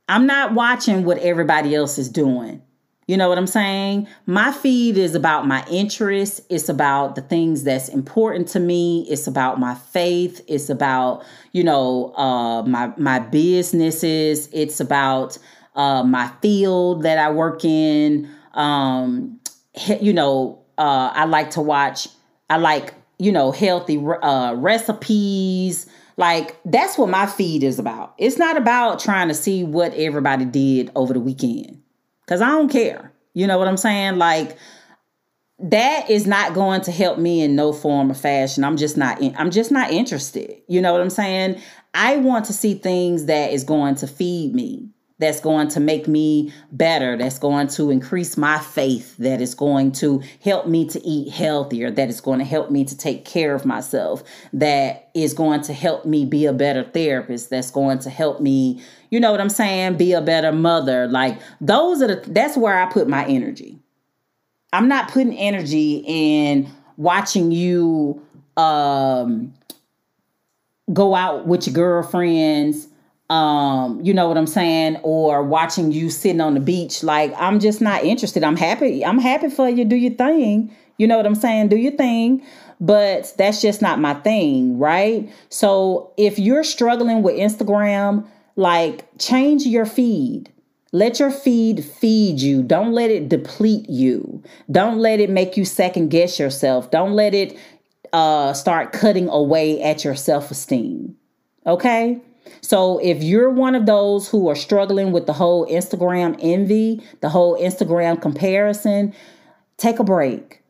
I'm not watching what everybody else is doing. You know what I'm saying? My feed is about my interests. It's about the things that's important to me. It's about my faith. It's about, you know, uh, my my businesses. It's about uh, my field that I work in. Um, you know, uh, I like to watch. I like you know healthy uh, recipes. Like that's what my feed is about. It's not about trying to see what everybody did over the weekend because I don't care. You know what I'm saying? Like that is not going to help me in no form or fashion. I'm just not. In, I'm just not interested. You know what I'm saying? I want to see things that is going to feed me that's going to make me better, that's going to increase my faith, that is going to help me to eat healthier, that is going to help me to take care of myself, that is going to help me be a better therapist, that's going to help me, you know what I'm saying, be a better mother. Like those are the that's where I put my energy. I'm not putting energy in watching you um go out with your girlfriends um you know what i'm saying or watching you sitting on the beach like i'm just not interested i'm happy i'm happy for you do your thing you know what i'm saying do your thing but that's just not my thing right so if you're struggling with instagram like change your feed let your feed feed you. Don't let it deplete you. Don't let it make you second guess yourself. Don't let it uh, start cutting away at your self esteem. Okay? So if you're one of those who are struggling with the whole Instagram envy, the whole Instagram comparison, take a break.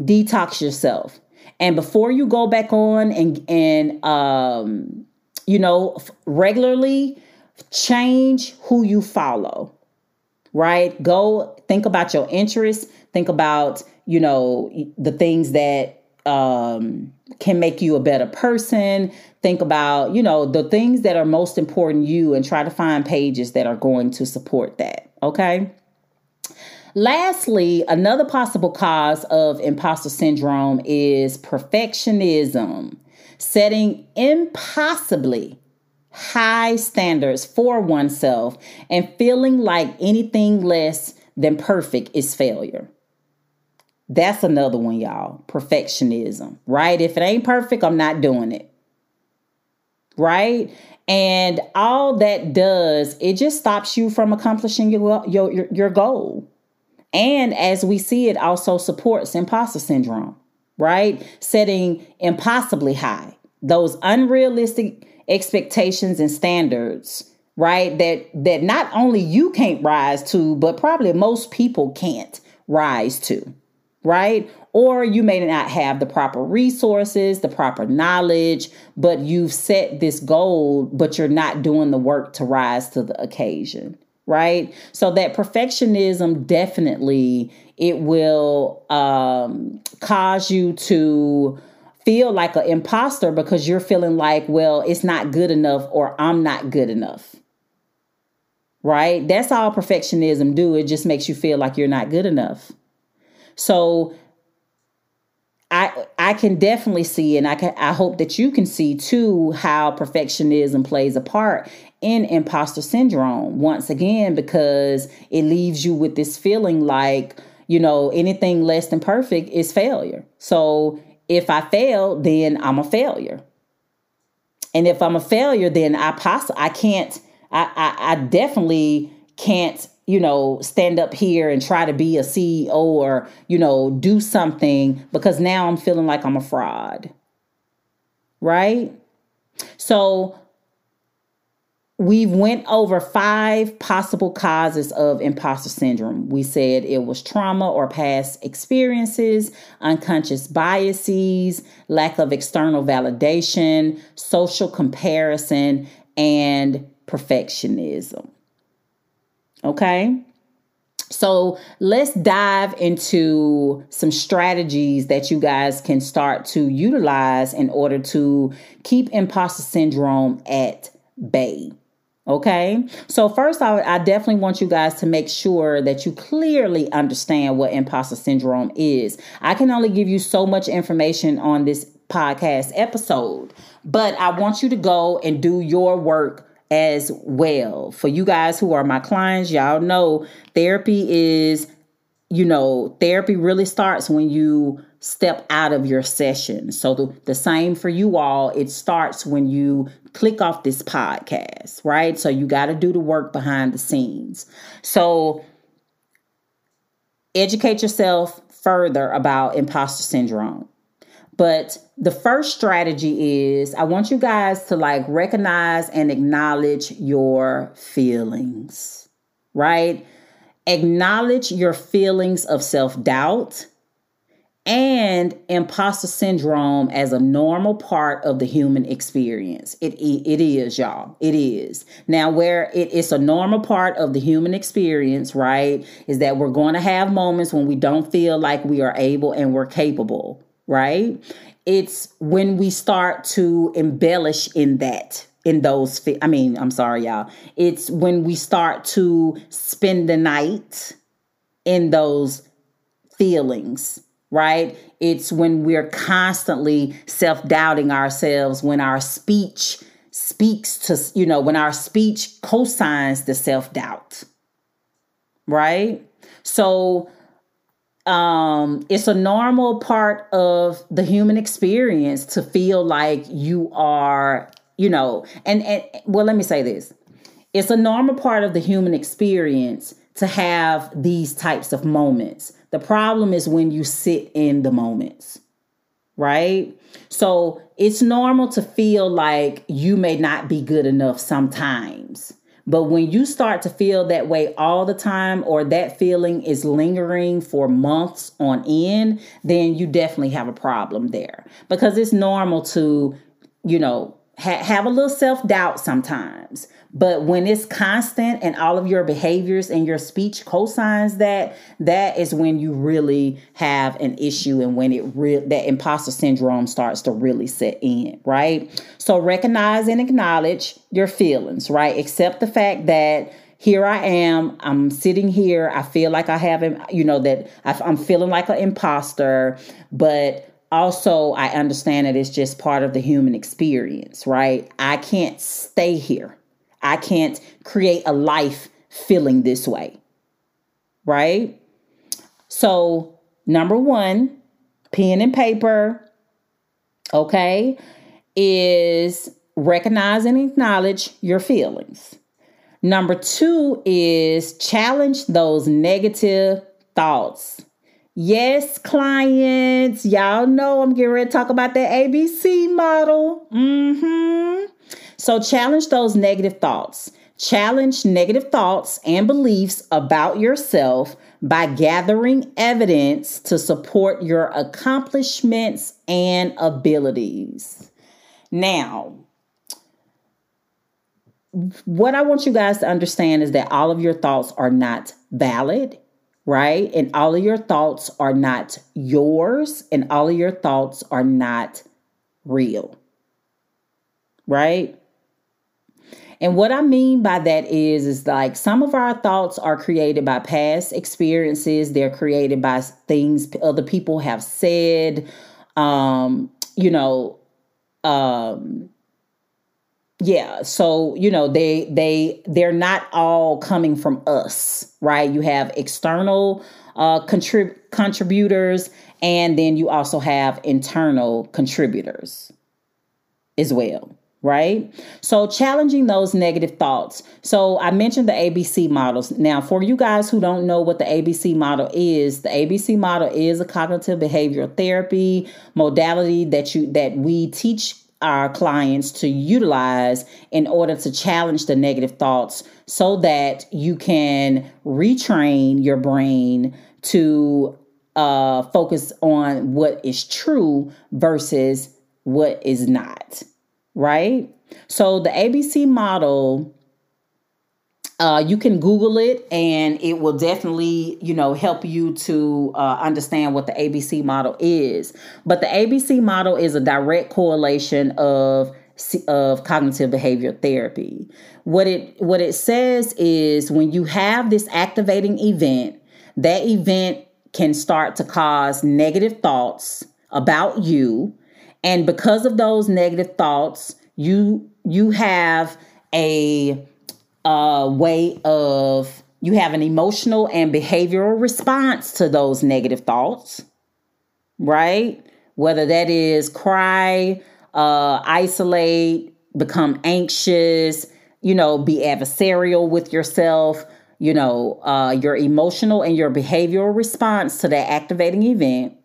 Detox yourself. And before you go back on and and um you know, regularly change who you follow. Right? Go think about your interests, think about, you know, the things that um can make you a better person. Think about you know the things that are most important you and try to find pages that are going to support that okay? Lastly another possible cause of imposter syndrome is perfectionism setting impossibly high standards for oneself and feeling like anything less than perfect is failure that's another one, y'all. Perfectionism, right? If it ain't perfect, I'm not doing it. Right? And all that does, it just stops you from accomplishing your your your, goal. And as we see, it also supports imposter syndrome, right? Setting impossibly high, those unrealistic expectations and standards, right? That that not only you can't rise to, but probably most people can't rise to right? Or you may not have the proper resources, the proper knowledge, but you've set this goal, but you're not doing the work to rise to the occasion, right? So that perfectionism definitely it will um, cause you to feel like an imposter because you're feeling like, well, it's not good enough or I'm not good enough. Right? That's all perfectionism do. It just makes you feel like you're not good enough. So I I can definitely see and I can I hope that you can see too how perfectionism plays a part in imposter syndrome once again because it leaves you with this feeling like you know anything less than perfect is failure. So if I fail then I'm a failure. And if I'm a failure then I poss- I can't I, I, I definitely can't you know stand up here and try to be a ceo or you know do something because now i'm feeling like i'm a fraud right? So we've went over five possible causes of imposter syndrome. We said it was trauma or past experiences unconscious biases lack of external validation social comparison and perfectionism okay so let's dive into some strategies that you guys can start to utilize in order to keep imposter syndrome at bay. Okay, so first, I, I, definitely want you guys to make sure that you clearly understand what imposter syndrome is. I can only give you so much information on this podcast episode, but I want you to go and do your work as well. For you guys who are my clients, y'all know therapy is, you know, therapy really starts when you step out of your session. So the, the same for you all, it starts when you click off this podcast, right? So you got to do the work behind the scenes. So educate yourself further about imposter syndrome. But the first strategy is I want you guys to like recognize and acknowledge your feelings, right? Acknowledge your feelings of self doubt and imposter syndrome as a normal part of the human experience. It, it is, y'all. It is. Now, where it, it's a normal part of the human experience, right, is that we're going to have moments when we don't feel like we are able and we're capable, right? It's when we start to embellish in that in those i mean i'm sorry y'all it's when we start to spend the night in those feelings right? It's when we're constantly self doubting ourselves, when our speech speaks to, you know, when our speech cosigns the self doubt, right? So, um, it's a normal part of the human experience to feel like you are, you know, and, and well, let me say this it's a normal part of the human experience to have these types of moments the problem is when you sit in the moments, right? So it's normal to feel like you may not be good enough sometimes. But when you start to feel that way all the time, or that feeling is lingering for months on end, then you definitely have a problem there. Because it's normal to, you know, ha- have a little self doubt sometimes. But when it's constant and all of your behaviors and your speech cosigns that, that is when you really have an issue and when it real that imposter syndrome starts to really set in, right? So recognize and acknowledge your feelings, right? Accept the fact that here I am. I'm sitting here. I feel like I haven't, you know, that I'm feeling like an imposter, but also I understand that it's just part of the human experience, right? I can't stay here. I can't create a life feeling this way. Right? So, number one, pen and paper, okay, is recognize and acknowledge your feelings. Number two is challenge those negative thoughts. Yes, clients, y'all know I'm getting ready to talk about that ABC model. Mm-hmm. So challenge those negative thoughts. Challenge negative thoughts and beliefs about yourself by gathering evidence to support your accomplishments and abilities. Now, what I want you guys to understand is that all of your thoughts are not valid, right? And all of your thoughts are not yours, and all of your thoughts are not real, right? And what I mean by that is, is like some of our thoughts are created by past experiences. They're created by things other people have said. Um, you know, um, yeah. So you know, they they they're not all coming from us, right? You have external uh, contrib- contributors, and then you also have internal contributors as well right? So, challenging those negative thoughts. So, I mentioned the ABC models. Now, for you guys who don't know what the ABC model is, the ABC model is a cognitive behavioral therapy modality that you that we teach our clients to utilize in order to challenge the negative thoughts so that you can retrain your brain to uh, focus on what is true versus what is not right? So the ABC model, uh, you can Google it and it will definitely, you know, help you to uh, understand what the ABC model is. But the ABC model is a direct correlation of of cognitive behavior therapy. What it what it says is when you have this activating event, that event can start to cause negative thoughts about you and because of those negative thoughts, you you have a way of you have an emotional and behavioral response to those negative thoughts, right? Whether that is cry, uh, isolate, become anxious, you know, be adversarial with yourself, you know, uh, your emotional and your behavioral response to that activating event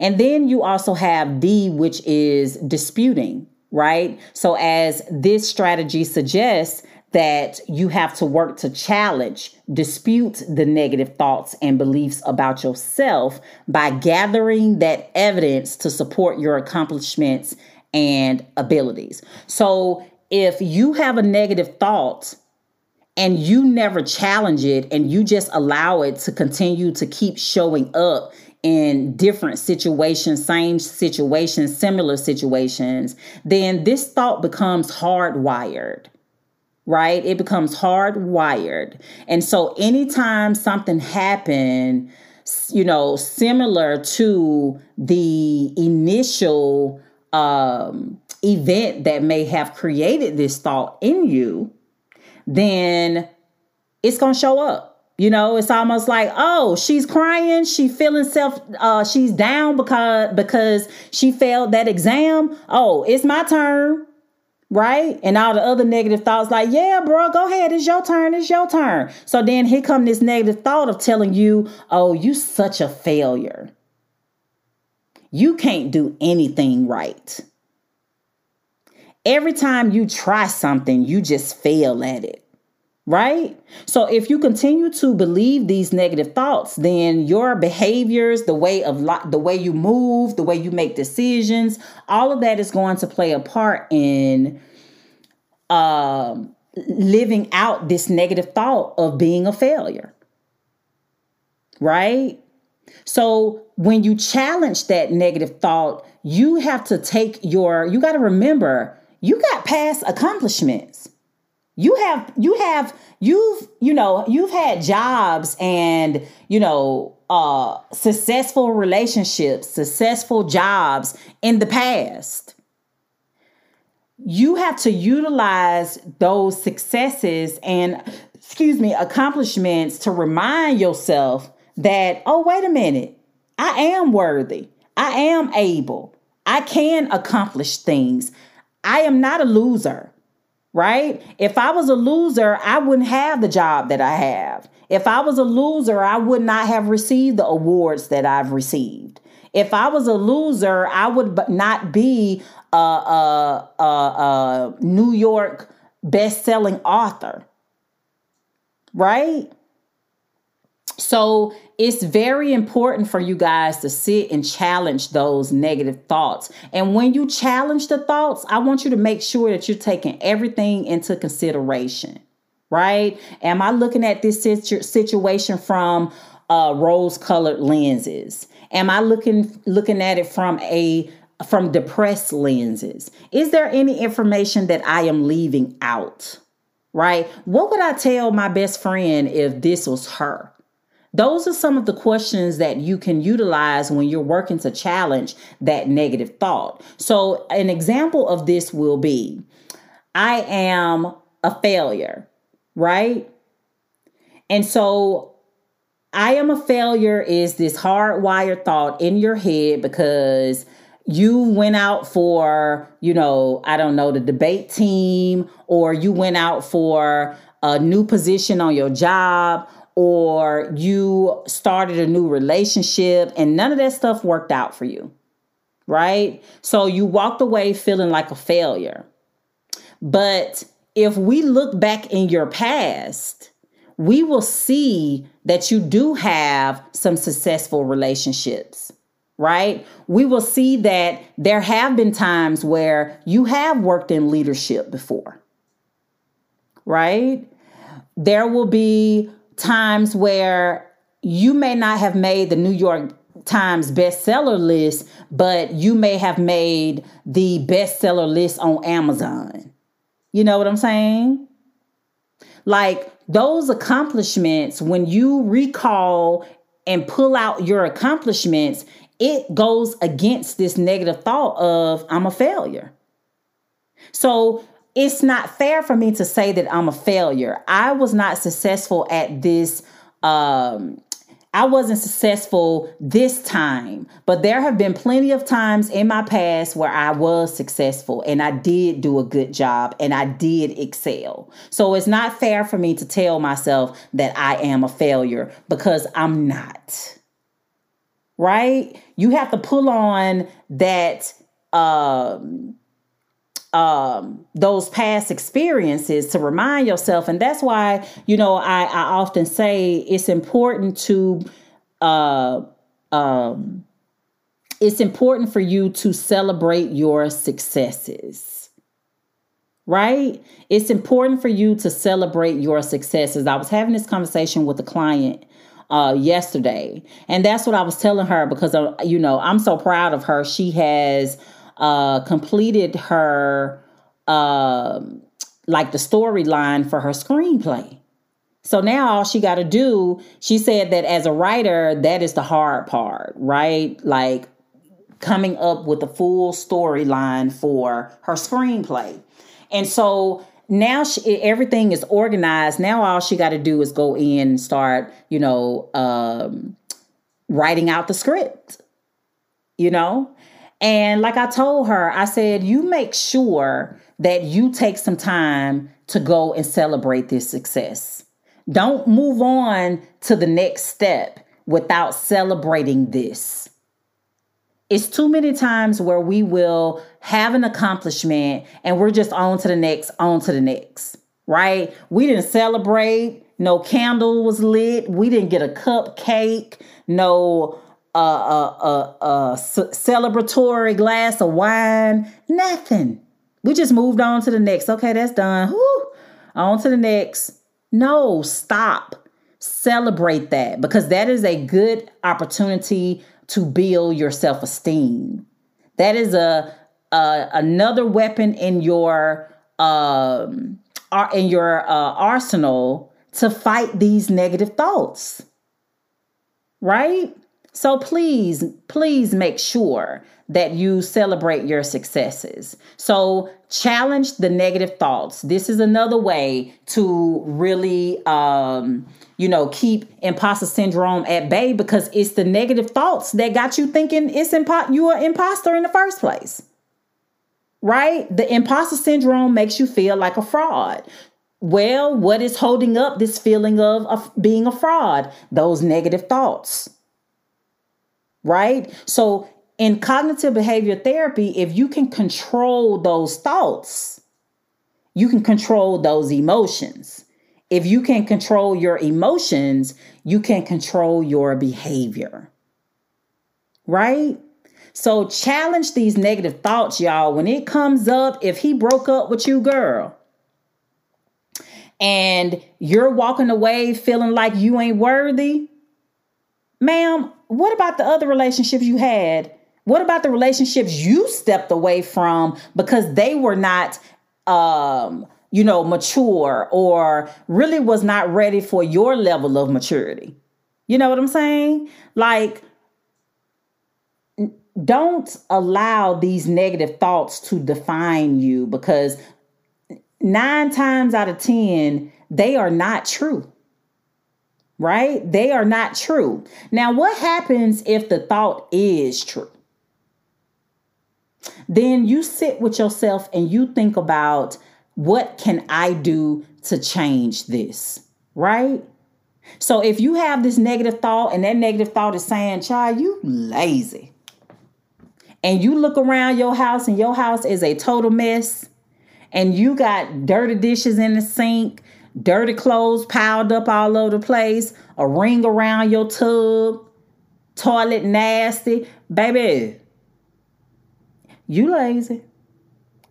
and then you also have D, which is disputing, right? So, as this strategy suggests, that you have to work to challenge, dispute the negative thoughts and beliefs about yourself by gathering that evidence to support your accomplishments and abilities. So, if you have a negative thought and you never challenge it and you just allow it to continue to keep showing up in different situations, same situations, similar situations, then this thought becomes hardwired, right? It becomes hardwired. And so anytime something happened, you know, similar to the initial um, event that may have created this thought in you, then it's going to show up you know, it's almost like, oh, she's crying, she feeling self uh she's down because because she failed that exam. Oh, it's my turn. Right? And all the other negative thoughts like, yeah, bro, go ahead. It's your turn. It's your turn. So then here come this negative thought of telling you, oh, you such a failure. You can't do anything right. Every time you try something, you just fail at it right? So if you continue to believe these negative thoughts, then your behaviors, the way of li- the way you move, the way you make decisions, all of that is going to play a part in um, living out this negative thought of being a failure. Right? So when you challenge that negative thought, you have to take your you got to remember you got past accomplishments you have you have you've you know you've had jobs and you know uh successful relationships successful jobs in the past. You have to utilize those successes and excuse me accomplishments to remind yourself that oh wait a minute. I am worthy. I am able. I can accomplish things. I am not a loser right? If I was a loser, I wouldn't have the job that I have. If I was a loser, I would not have received the awards that I've received. If I was a loser, I would not be a, a, a, a New York best-selling author, right? So it's very important for you guys to sit and challenge those negative thoughts. And when you challenge the thoughts, I want you to make sure that you're taking everything into consideration, right? Am I looking at this situ- situation from uh, rose-colored lenses? Am I looking looking at it from a from depressed lenses? Is there any information that I am leaving out? Right? What would I tell my best friend if this was her? Those are some of the questions that you can utilize when you're working to challenge that negative thought. So, an example of this will be I am a failure, right? And so, I am a failure is this hardwired thought in your head because you went out for, you know, I don't know, the debate team, or you went out for a new position on your job, or you started a new relationship, and none of that stuff worked out for you, right? So you walked away feeling like a failure. But if we look back in your past, we will see that you do have some successful relationships right? We will see that there have been times where you have worked in leadership before, right? There will be times where you may not have made the New York Times bestseller list, but you may have made the bestseller list on Amazon. You know what I'm saying? Like those accomplishments, when you recall and pull out your accomplishments, it goes against this negative thought of I'm a failure. So it's not fair for me to say that I'm a failure. I was not successful at this. Um, I wasn't successful this time, but there have been plenty of times in my past where I was successful and I did do a good job and I did excel. So it's not fair for me to tell myself that I am a failure because I'm not right? You have to pull on that um um those past experiences to remind yourself and that's why you know I I often say it's important to uh um it's important for you to celebrate your successes right it's important for you to celebrate your successes i was having this conversation with a client uh, yesterday. And that's what I was telling her because, uh, you know, I'm so proud of her. She has uh, completed her, uh, like the storyline for her screenplay. So now all she got to do, she said that as a writer, that is the hard part, right? Like coming up with a full storyline for her screenplay. And so now she, everything is organized. Now all she got to do is go in and start, you know, um, writing out the script, you know? And like I told her, I said, you make sure that you take some time to go and celebrate this success. Don't move on to the next step without celebrating this. It's too many times where we will have an accomplishment and we're just on to the next, on to the next, right? We didn't celebrate, no candle was lit, we didn't get a cupcake, no uh, uh, uh, uh, celebratory glass of wine, nothing. We just moved on to the next. Okay, that's done. Whew. On to the next. No, stop. Celebrate that because that is a good opportunity to build your self esteem. That is a, a, another weapon in your um, in your uh, arsenal to fight these negative thoughts. Right? So please, please make sure that you celebrate your successes. So challenge the negative thoughts. This is another way to really, um, you know, keep imposter syndrome at bay because it's the negative thoughts that got you thinking it's impo- you are an imposter in the first place. Right? The imposter syndrome makes you feel like a fraud. Well, what is holding up this feeling of, of being a fraud? Those negative thoughts right? So in cognitive behavior therapy, if you can control those thoughts, you can control those emotions. If you can control your emotions, you can control your behavior. Right? So challenge these negative thoughts, y'all. When it comes up, if he broke up with you, girl, and you're walking away feeling like you ain't worthy, ma'am, what about the other relationships you had? What about the relationships you stepped away from because they were not um, you know, mature or really was not ready for your level of maturity? You know what I'm saying? Like don't allow these negative thoughts to define you because 9 times out of 10 they are not true right? They are not true. Now, what happens if the thought is true? then you sit with yourself and you think about what can I do to change this, right? So if you have this negative thought and that negative thought is saying, child, you lazy. And you look around your house and your house is a total mess. And you got dirty dishes in the sink, dirty clothes piled up all over the place, a ring around your tub, toilet nasty. Baby, you lazy.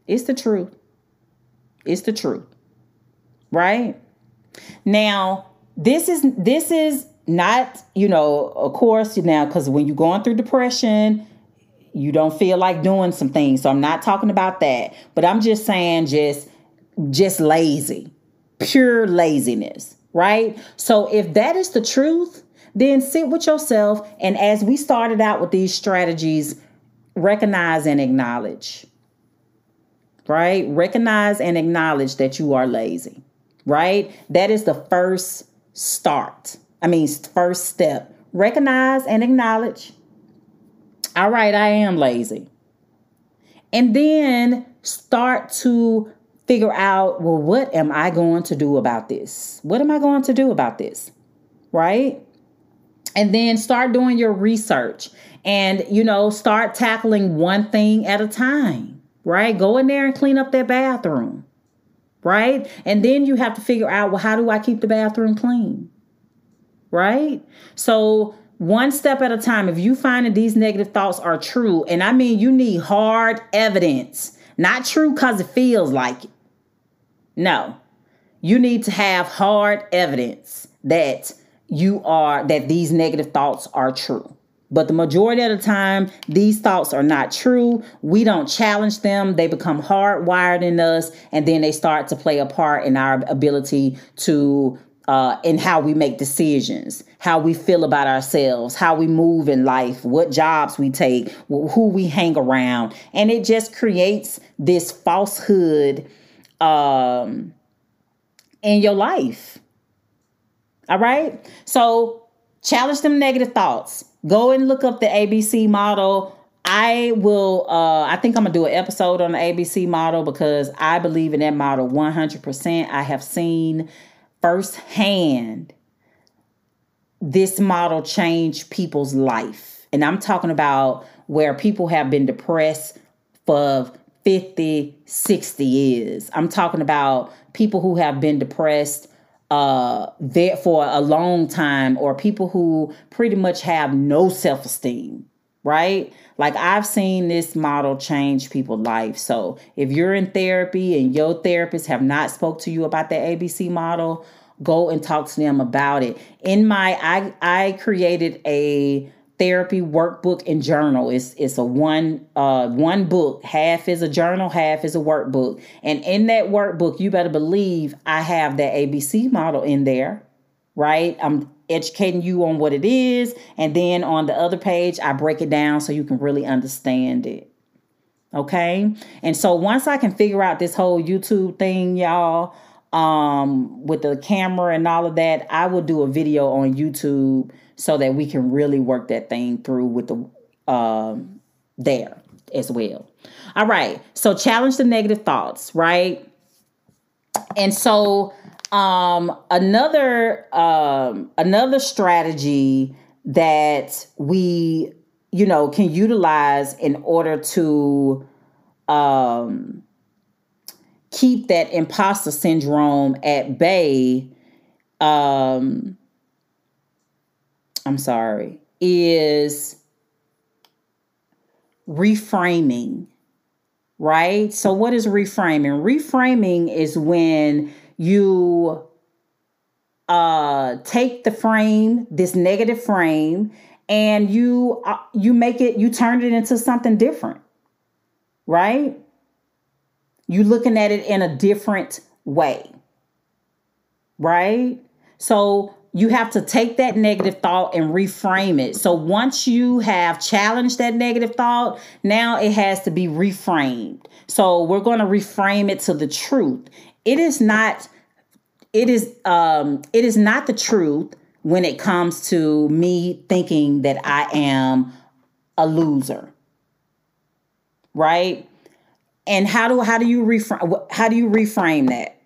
It's the truth. It's the truth. Right? Now, this is this is not, you know, of course, now because when you're going through depression, you don't feel like doing some things. So I'm not talking about that. But I'm just saying just just lazy. Pure laziness, right? So if that is the truth, then sit with yourself and as we started out with these strategies, recognize and acknowledge. Right? Recognize and acknowledge that you are lazy. Right? That is the first start. I mean, first step. Recognize and acknowledge. All right, I am lazy. And then start to figure out, well, what am I going to do about this? What am I going to do about this? Right? And then start doing your research and, you know, start tackling one thing at a time, right? Go in there and clean up that bathroom, right? And then you have to figure out, well, how do I keep the bathroom clean? Right? So, one step at a time, if you find that these negative thoughts are true, and I mean you need hard evidence, not true because it feels like it. No, you need to have hard evidence that you are, that these negative thoughts are true. But the majority of the time, these thoughts are not true. We don't challenge them. They become hardwired in us, and then they start to play a part in our ability to, uh, in how we make decisions, how we feel about ourselves, how we move in life, what jobs we take, who we hang around. And it just creates this falsehood um, in your life. All right. So challenge them negative thoughts Go and look up the ABC model. I will uh I think I'm to do an episode on the ABC model because I believe in that model 100%. I have seen firsthand this model changed people's life. And I'm talking about where people have been depressed for 50, 60 years. I'm talking about people who have been depressed uh there for a long time or people who pretty much have no self-esteem right like i've seen this model change people's life so if you're in therapy and your therapist have not spoke to you about the abc model go and talk to them about it in my i i created a therapy workbook and journal. It's it's a one uh one book. Half is a journal, half is a workbook. And in that workbook, you better believe I have that ABC model in there, right? I'm educating you on what it is, and then on the other page, I break it down so you can really understand it. Okay? And so once I can figure out this whole YouTube thing, y'all, um with the camera and all of that, I will do a video on YouTube so that we can really work that thing through with the um there as well. All right. So challenge the negative thoughts, right? And so um another um another strategy that we you know can utilize in order to um keep that imposter syndrome at bay um I'm sorry, is reframing, right? So, what is reframing? Reframing is when you uh take the frame this negative frame and you uh, you make it you turn it into something different right You're looking at it in a different way right so you have to take that negative thought and reframe it. So once you have challenged that negative thought, now it has to be reframed. So we're going to reframe it to the truth. It is not it is um it is not the truth when it comes to me thinking that I am a loser. right? And how do how do you reframe how do you reframe that?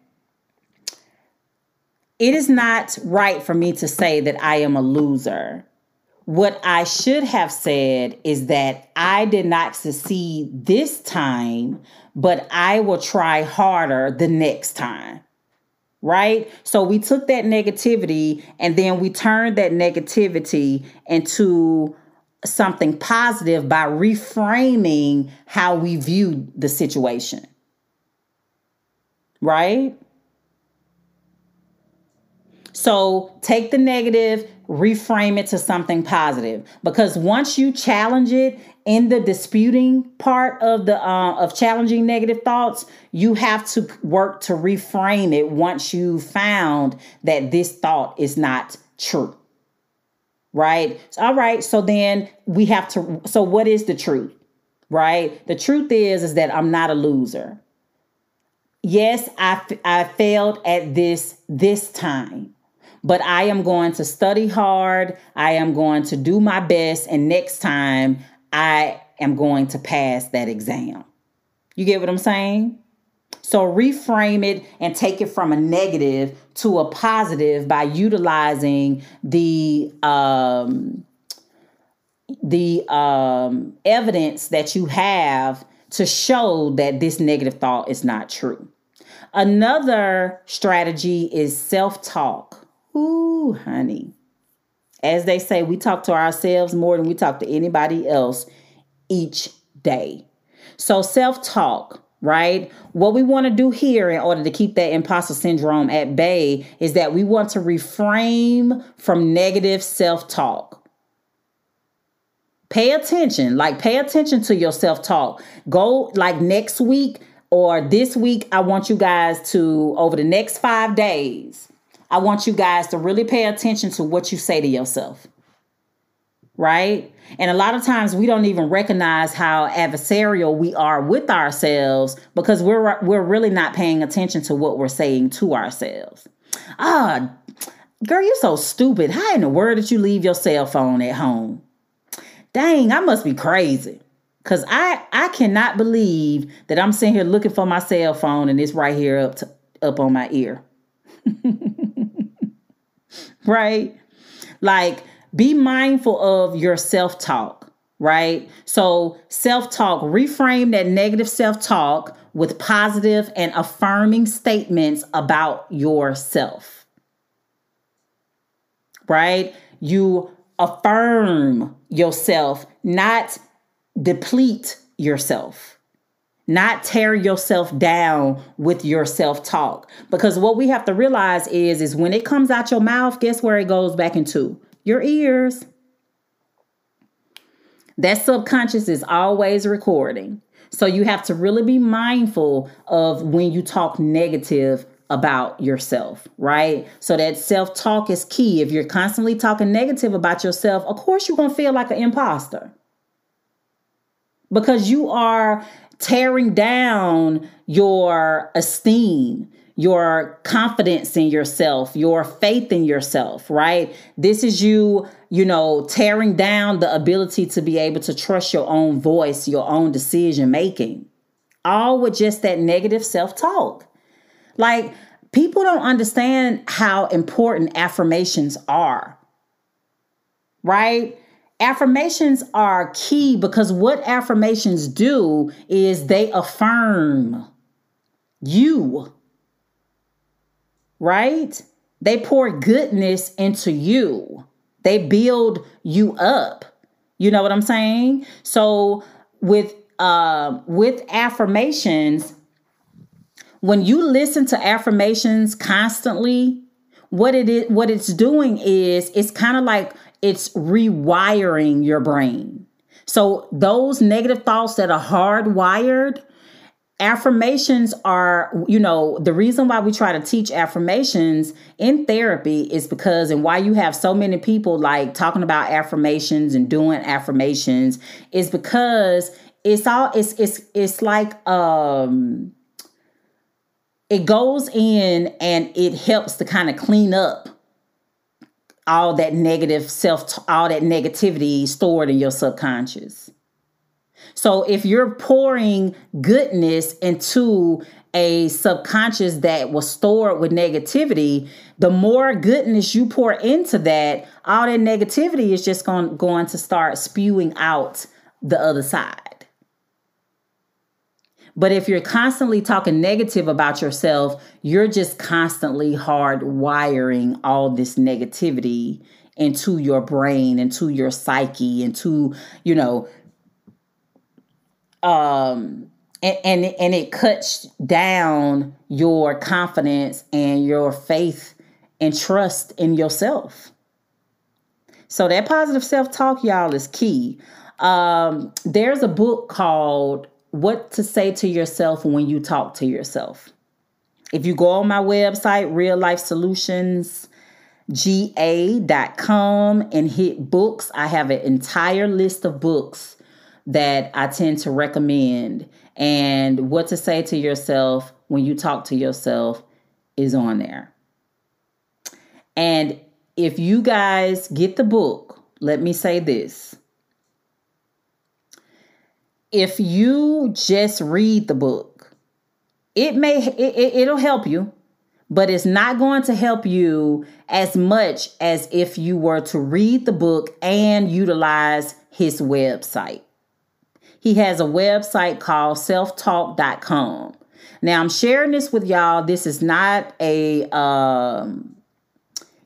It is not right for me to say that I am a loser. What I should have said is that I did not succeed this time, but I will try harder the next time. Right? So we took that negativity and then we turned that negativity into something positive by reframing how we view the situation. Right? So take the negative, reframe it to something positive. Because once you challenge it in the disputing part of the uh, of challenging negative thoughts, you have to work to reframe it once you found that this thought is not true right? All right, so then we have to so what is the truth? Right? The truth is is that I'm not a loser. Yes, I I failed at this this time. But I am going to study hard. I am going to do my best and next time I am going to pass that exam. You get what I'm saying? So reframe it and take it from a negative to a positive by utilizing the um, the um, evidence that you have to show that this negative thought is not true. Another strategy is self talk. Ooh, honey. As they say, we talk to ourselves more than we talk to anybody else each day. So, self talk right? What we want to do here in order to keep that imposter syndrome at bay is that we want to reframe from negative self talk. Pay attention, like, pay attention to your self talk. Go, like, next week or this week, I want you guys to, over the next five days, I want you guys to really pay attention to what you say to yourself right? And a lot of times we don't even recognize how adversarial we are with ourselves because we're we're really not paying attention to what we're saying to ourselves. Ah, girl, you're so stupid. How in the world did you leave your cell phone at home? Dang, I must be crazy. Cause I I cannot believe that I'm sitting here looking for my cell phone and it's right here up to, up on my ear. right? Like be mindful of your self talk, right? So, self talk, reframe that negative self talk with positive and affirming statements about yourself, right? You affirm yourself, not deplete yourself not tear yourself down with your self-talk because what we have to realize is is when it comes out your mouth guess where it goes back into your ears. That subconscious is always recording. So you have to really be mindful of when you talk negative about yourself, right? So that self talk is key. If you're constantly talking negative about yourself, of course you're going to feel like an imposter because you are tearing down your esteem your confidence in yourself, your faith in yourself, right? This is you, you know, tearing down the ability to be able to trust your own voice, your own decision making, all with just that negative self talk. Like, people don't understand how important affirmations are, right? Affirmations are key because what affirmations do is they affirm you right? They pour goodness into you. They build you up. You know what I'm saying? So with uh, with affirmations, when you listen to affirmations constantly, what it is what it's doing is it's kind of like it's rewiring your brain. So those negative thoughts that are hardwired, affirmations are you know the reason why we try to teach affirmations in therapy is because and why you have so many people like talking about affirmations and doing affirmations is because it's all it's it's it's like um it goes in and it helps to kind of clean up all that negative self all that negativity stored in your subconscious So if you're pouring goodness into a subconscious that was stored with negativity, the more goodness you pour into that, all that negativity is just going, going to start spewing out the other side. But if you're constantly talking negative about yourself, you're just constantly hardwiring all this negativity into your brain, into your psyche, into, you know, um and, and and it cuts down your confidence and your faith and trust in yourself. So that positive self-talk, y'all, is key. Um, there's a book called What to Say to Yourself When You Talk to Yourself. If you go on my website, Real Life Solutions, ga.com and hit books. I have an entire list of books that I tend to recommend. And what to say to yourself when you talk to yourself is on there. And if you guys get the book, let me say this. If you just read the book, it may it, it'll help you, but it's not going to help you as much as if you were to read the book and utilize his website. He has a website called selftalk.com. Now I'm sharing this with y'all. This is not a um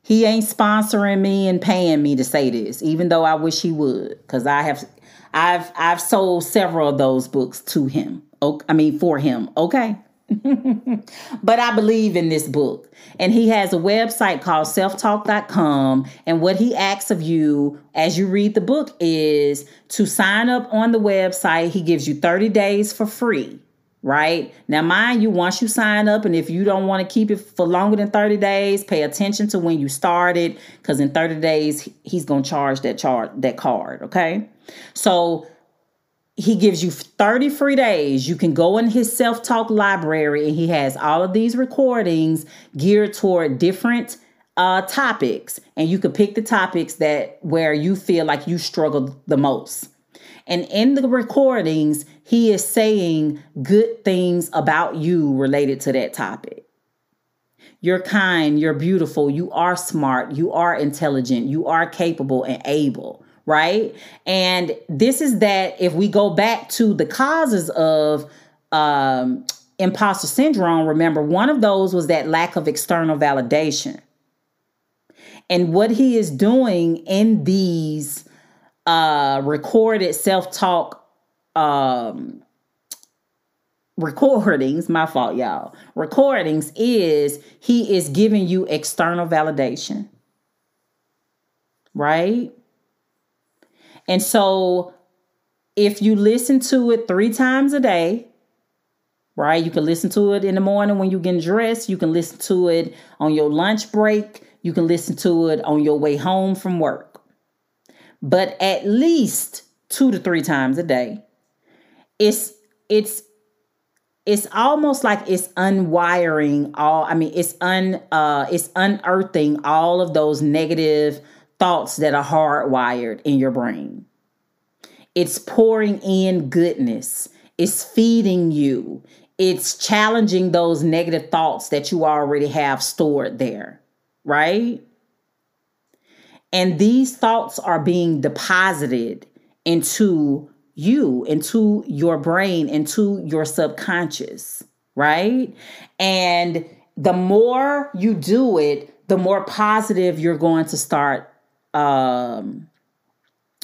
he ain't sponsoring me and paying me to say this, even though I wish he would, because I have I've I've sold several of those books to him. I mean for him, okay? but I believe in this book. And he has a website called selftalk.com. And what he asks of you as you read the book is to sign up on the website. He gives you 30 days for free, right? Now, mind you, once you sign up, and if you don't want to keep it for longer than 30 days, pay attention to when you started, because in 30 days, he's going to charge that chart, that card, okay? So he gives you 30 free days. You can go in his self talk library and he has all of these recordings geared toward different uh, topics. And you can pick the topics that where you feel like you struggle the most. And in the recordings, he is saying good things about you related to that topic. You're kind, you're beautiful, you are smart, you are intelligent, you are capable and able right? And this is that if we go back to the causes of um, imposter syndrome, remember one of those was that lack of external validation. And what he is doing in these uh, recorded self talk um, recordings, my fault, y'all, recordings is he is giving you external validation, right? And so if you listen to it three times a day, right? You can listen to it in the morning when you're getting dressed. You can listen to it on your lunch break. You can listen to it on your way home from work. But at least two to three times a day. It's it's it's almost like it's unwiring all i mean it's un uh it's unearthing all of those negative thoughts that are hardwired in your brain. It's pouring in goodness, it's feeding you, it's challenging those negative thoughts that you already have stored there, right? And these thoughts are being deposited into you, into your brain, into your subconscious, right? And the more you do it, the more positive you're going to start um,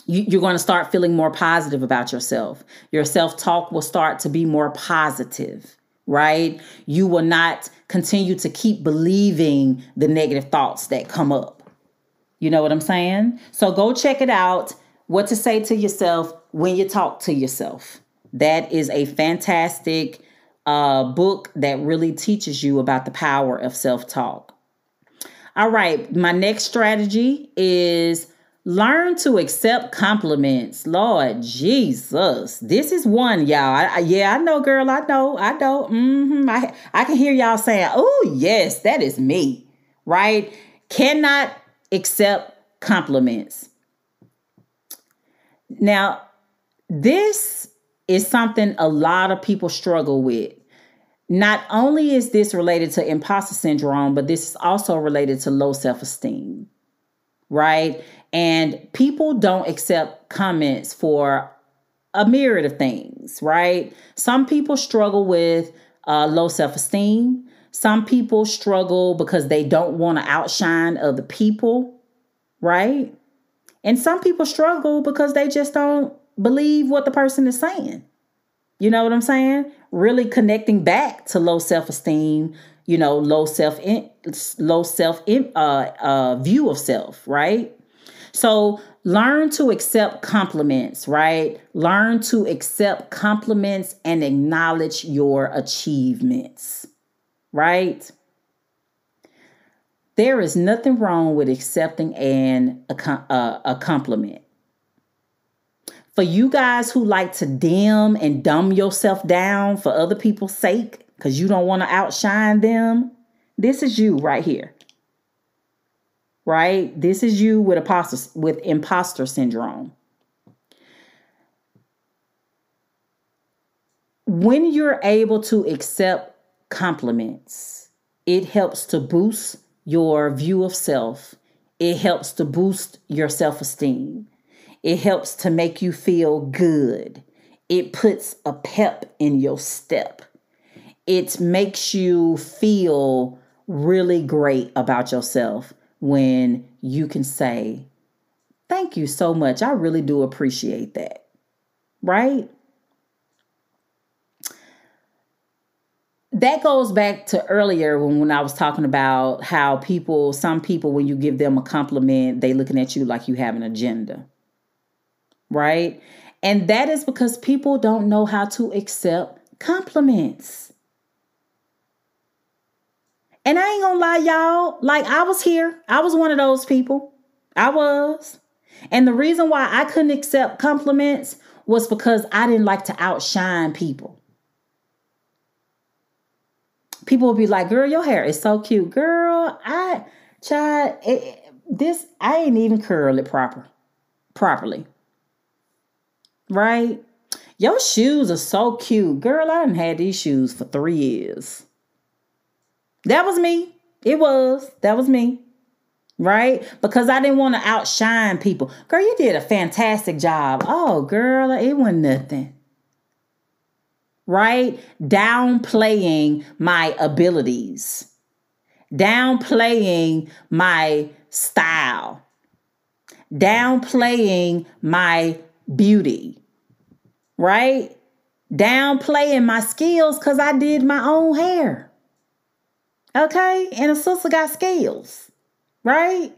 you, you're going to start feeling more positive about yourself. Your self talk will start to be more positive, right? You will not continue to keep believing the negative thoughts that come up. You know what I'm saying? So go check it out. What to say to yourself when you talk to yourself. That is a fantastic uh, book that really teaches you about the power of self talk. All right, my next strategy is learn to accept compliments. Lord Jesus, this is one, y'all. I, I, yeah, I know, girl. I know. I know. Mm-hmm. I I can hear y'all saying, "Oh, yes, that is me." Right? Cannot accept compliments. Now, this is something a lot of people struggle with. Not only is this related to imposter syndrome, but this is also related to low self esteem, right? And people don't accept comments for a myriad of things, right? Some people struggle with uh, low self esteem. Some people struggle because they don't want to outshine other people, right? And some people struggle because they just don't believe what the person is saying. You know what I'm saying? Really connecting back to low self-esteem, you know, low self in, low self in, uh, uh, view of self, right? So learn to accept compliments, right? Learn to accept compliments and acknowledge your achievements, right? There is nothing wrong with accepting an a, a, a compliment for you guys who like to dim and dumb yourself down for other people's sake because you don't want to outshine them, this is you right here. Right? This is you with imposter, with imposter syndrome. When you're able to accept compliments, it helps to boost your view of self. It helps to boost your self esteem it helps to make you feel good. It puts a pep in your step. It makes you feel really great about yourself when you can say, Thank you so much. I really do appreciate that. Right? that goes back to earlier when, when I was talking about how people, some people, when you give them a compliment, they looking at you like you have an agenda right? And that is because people don't know how to accept compliments. And I ain't gonna lie, y'all, like I was here, I was one of those people. I was. And the reason why I couldn't accept compliments was because I didn't like to outshine people. People would be like, girl, your hair is so cute. Girl, I, child, it, this, I ain't even curl it proper, properly right? Your shoes are so cute. Girl, I done had these shoes for three years. That was me. It was. That was me. Right? Because I didn't want to outshine people. Girl, you did a fantastic job. Oh, girl, it wasn't nothing. Right? Downplaying my abilities, downplaying my style, downplaying my beauty, right? Downplaying my skills because I did my own hair. Okay? And a sister got skills, right?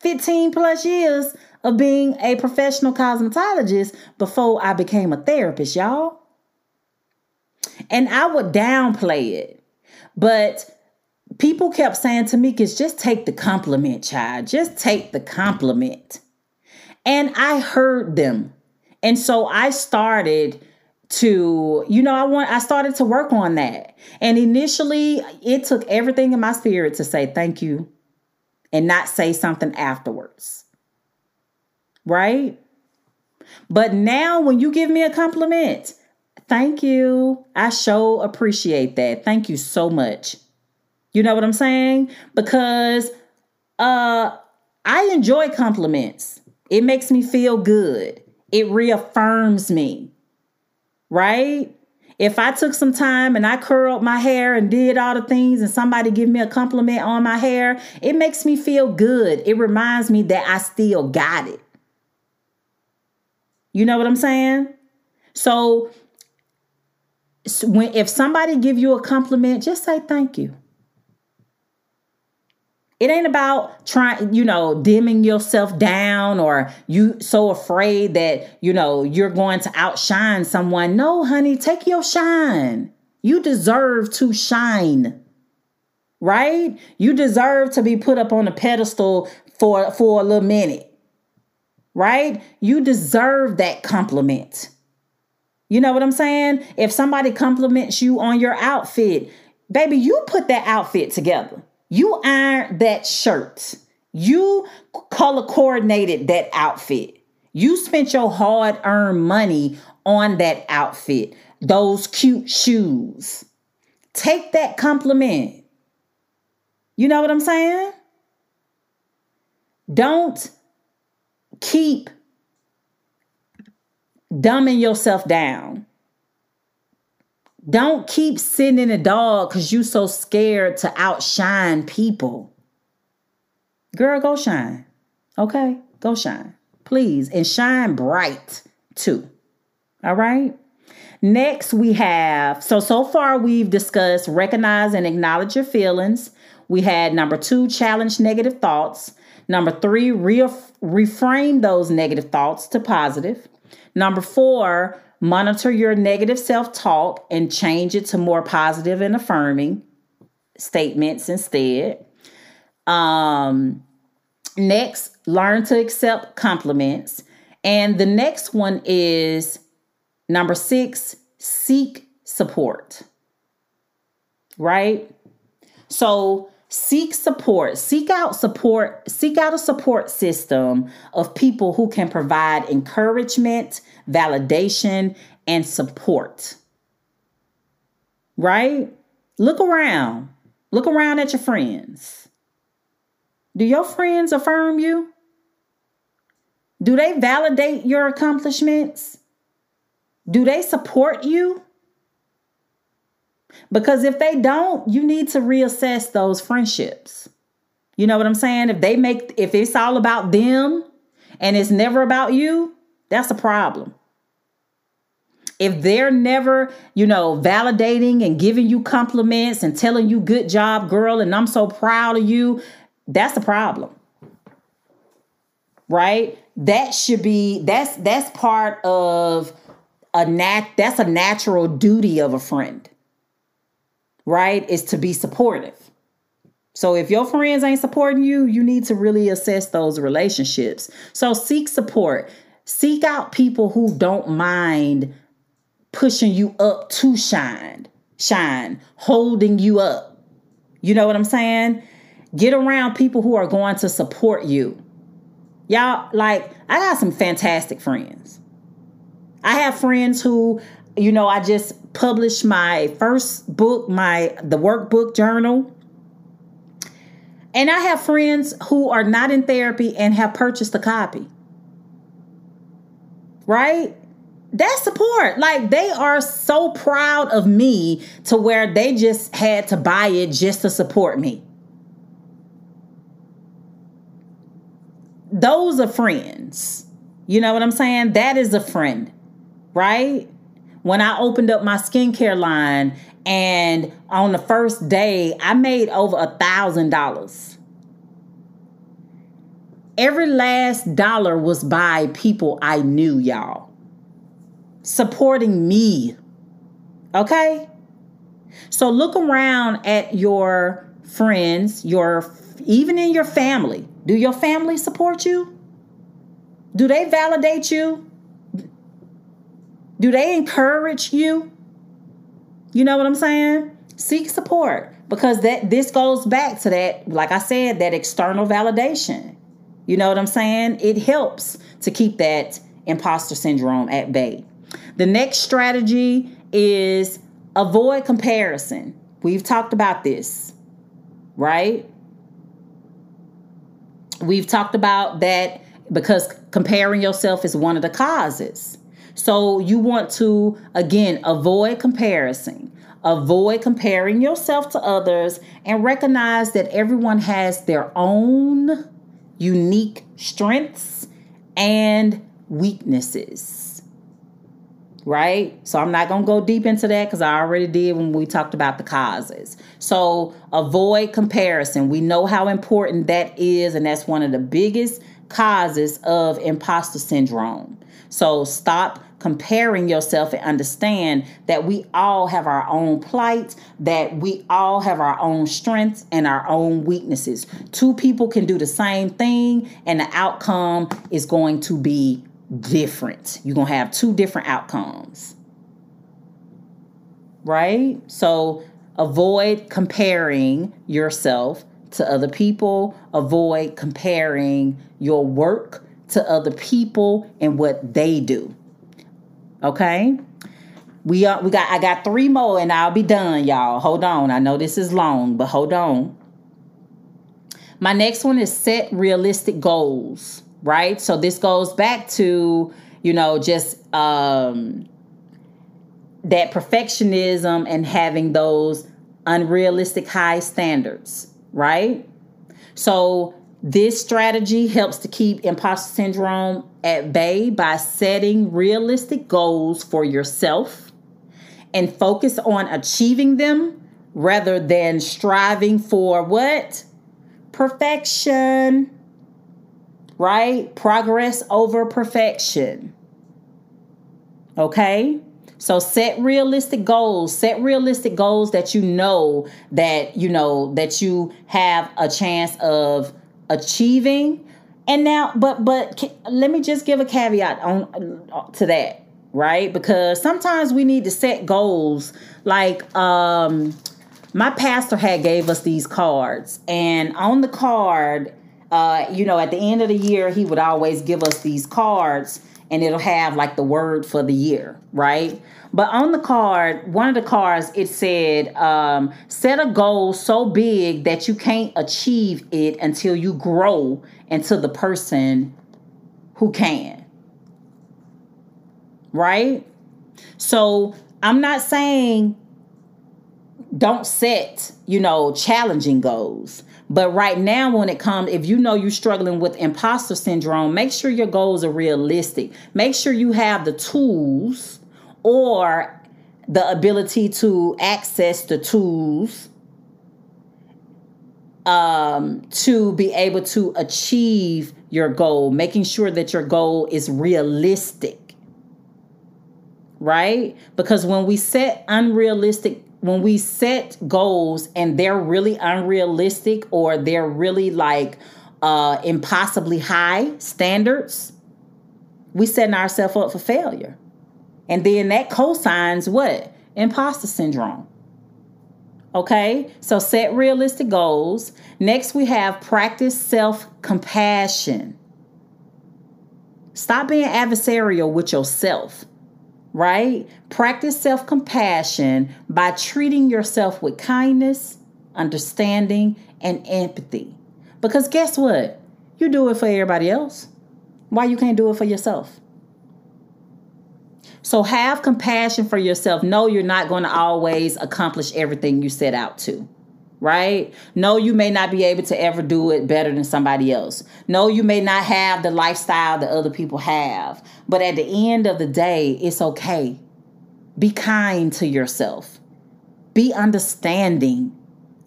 15 plus years of being a professional cosmetologist before I became a therapist, y'all. And I would downplay it. But people kept saying to me, "Cause just take the compliment, child. Just take the compliment. And I heard them. And so I started to, you know, I want I started to work on that. And initially it took everything in my spirit to say thank you and not say something afterwards. Right? But now when you give me a compliment, thank you. I sure appreciate that. Thank you so much. You know what I'm saying? Because uh I enjoy compliments. It makes me feel good. It reaffirms me, right? If I took some time and I curled my hair and did all the things and somebody give me a compliment on my hair, it makes me feel good. It reminds me that I still got it. You know what I'm saying? So when if somebody give you a compliment, just say thank you. It ain't about trying, you know, dimming yourself down or you so afraid that, you know, you're going to outshine someone. No, honey, take your shine. You deserve to shine. Right? You deserve to be put up on a pedestal for for a little minute. Right? You deserve that compliment. You know what I'm saying? If somebody compliments you on your outfit, baby, you put that outfit together. You ironed that shirt. You color coordinated that outfit. You spent your hard earned money on that outfit, those cute shoes. Take that compliment. You know what I'm saying? Don't keep dumbing yourself down. Don't keep in a dog because you so scared to outshine people. Girl, go shine. Okay? Go shine. Please. And shine bright too. All right? Next, we have so, so far we've discussed recognize and acknowledge your feelings. We had number two, challenge negative thoughts. Number three, re- reframe those negative thoughts to positive. Number four, monitor your negative self talk and change it to more positive and affirming statements instead. Um, next, learn to accept compliments. And the next one is number six, seek support. Right? So, seek support seek out support seek out a support system of people who can provide encouragement validation and support. Right? Look around. Look around at your friends. Do your friends affirm you? Do they validate your accomplishments? Do they support you? Because if they don't, you need to reassess those friendships. You know what I'm saying? If they make, if it's all about them and it's never about you, that's a problem. If they're never, you know, validating and giving you compliments and telling you, good job, girl, and I'm so proud of you, that's a problem. Right? That should be, that's, that's part of a nat, that's a natural duty of a friend right, is to be supportive. So if your friends ain't supporting you, you need to really assess those relationships. So seek support. Seek out people who don't mind pushing you up to shine, shine, holding you up. You know what I'm saying? Get around people who are going to support you. Y'all, like, I got some fantastic friends. I have friends who you know, I just published my first book, my the workbook journal. And I have friends who are not in therapy and have purchased a copy. Right? That's support. Like they are so proud of me to where they just had to buy it just to support me. Those are friends. You know what I'm saying? That is a friend, right? when I opened up my skincare line and on the first day I made over a thousand dollars. Every last dollar was by people I knew, y'all. Supporting me. Okay? So look around at your friends, your even in your family. Do your family support you? Do they validate you? Do they encourage you? You know what I'm saying? Seek support because that this goes back to that like I said that external validation. You know what I'm saying? It helps to keep that imposter syndrome at bay. The next strategy is avoid comparison. We've talked about this, right? We've talked about that because comparing yourself is one of the causes. So you want to, again, avoid comparison. Avoid comparing yourself to others and recognize that everyone has their own unique strengths and weaknesses. Right? So I'm not going to go deep into that because I already did when we talked about the causes. So avoid comparison. We know how important that is, and that's one of the biggest causes of imposter syndrome. So stop comparing yourself and understand that we all have our own plight, that we all have our own strengths and our own weaknesses. Two people can do the same thing, and the outcome is going to be different. You're going to have two different outcomes. Right? So avoid comparing yourself to other people, avoid comparing your work to other people and what they do Okay? We are, we got I got three more and I'll be done, y'all. Hold on. I know this is long, but hold on. My next one is set realistic goals, right? So this goes back to, you know, just um that perfectionism and having those unrealistic high standards, right? So this strategy helps to keep imposter syndrome at bay by setting realistic goals for yourself and focus on achieving them rather than striving for what? Perfection. Right? Progress over perfection. Okay? So set realistic goals. Set realistic goals that you know that you know that you have a chance of achieving. And now, but but let me just give a caveat on to that, right? Because sometimes we need to set goals. Like um, my pastor had gave us these cards, and on the card, uh, you know, at the end of the year, he would always give us these cards and it'll have like the word for the year, right? But on the card, one of the cards, it said, um, set a goal so big that you can't achieve it until you grow into the person who can. Right? So I'm not saying don't set, you know, challenging goals. But right now, when it comes, if you know you're struggling with imposter syndrome, make sure your goals are realistic. Make sure you have the tools or the ability to access the tools um, to be able to achieve your goal, making sure that your goal is realistic. Right? Because when we set unrealistic when we set goals and they're really unrealistic or they're really like uh, impossibly high standards, we setting ourselves up for failure. And then that cosigns what? Imposter syndrome. Okay, so set realistic goals. Next, we have practice self compassion. Stop being adversarial with yourself right? Practice self compassion by treating yourself with kindness, understanding, and empathy. Because guess what? You do it for everybody else. Why you can't do it for yourself? So have compassion for yourself. Know you're not going to always accomplish everything you set out to right? No, you may not be able to ever do it better than somebody else. No, you may not have the lifestyle that other people have. But at the end of the day, it's okay. Be kind to yourself, be understanding.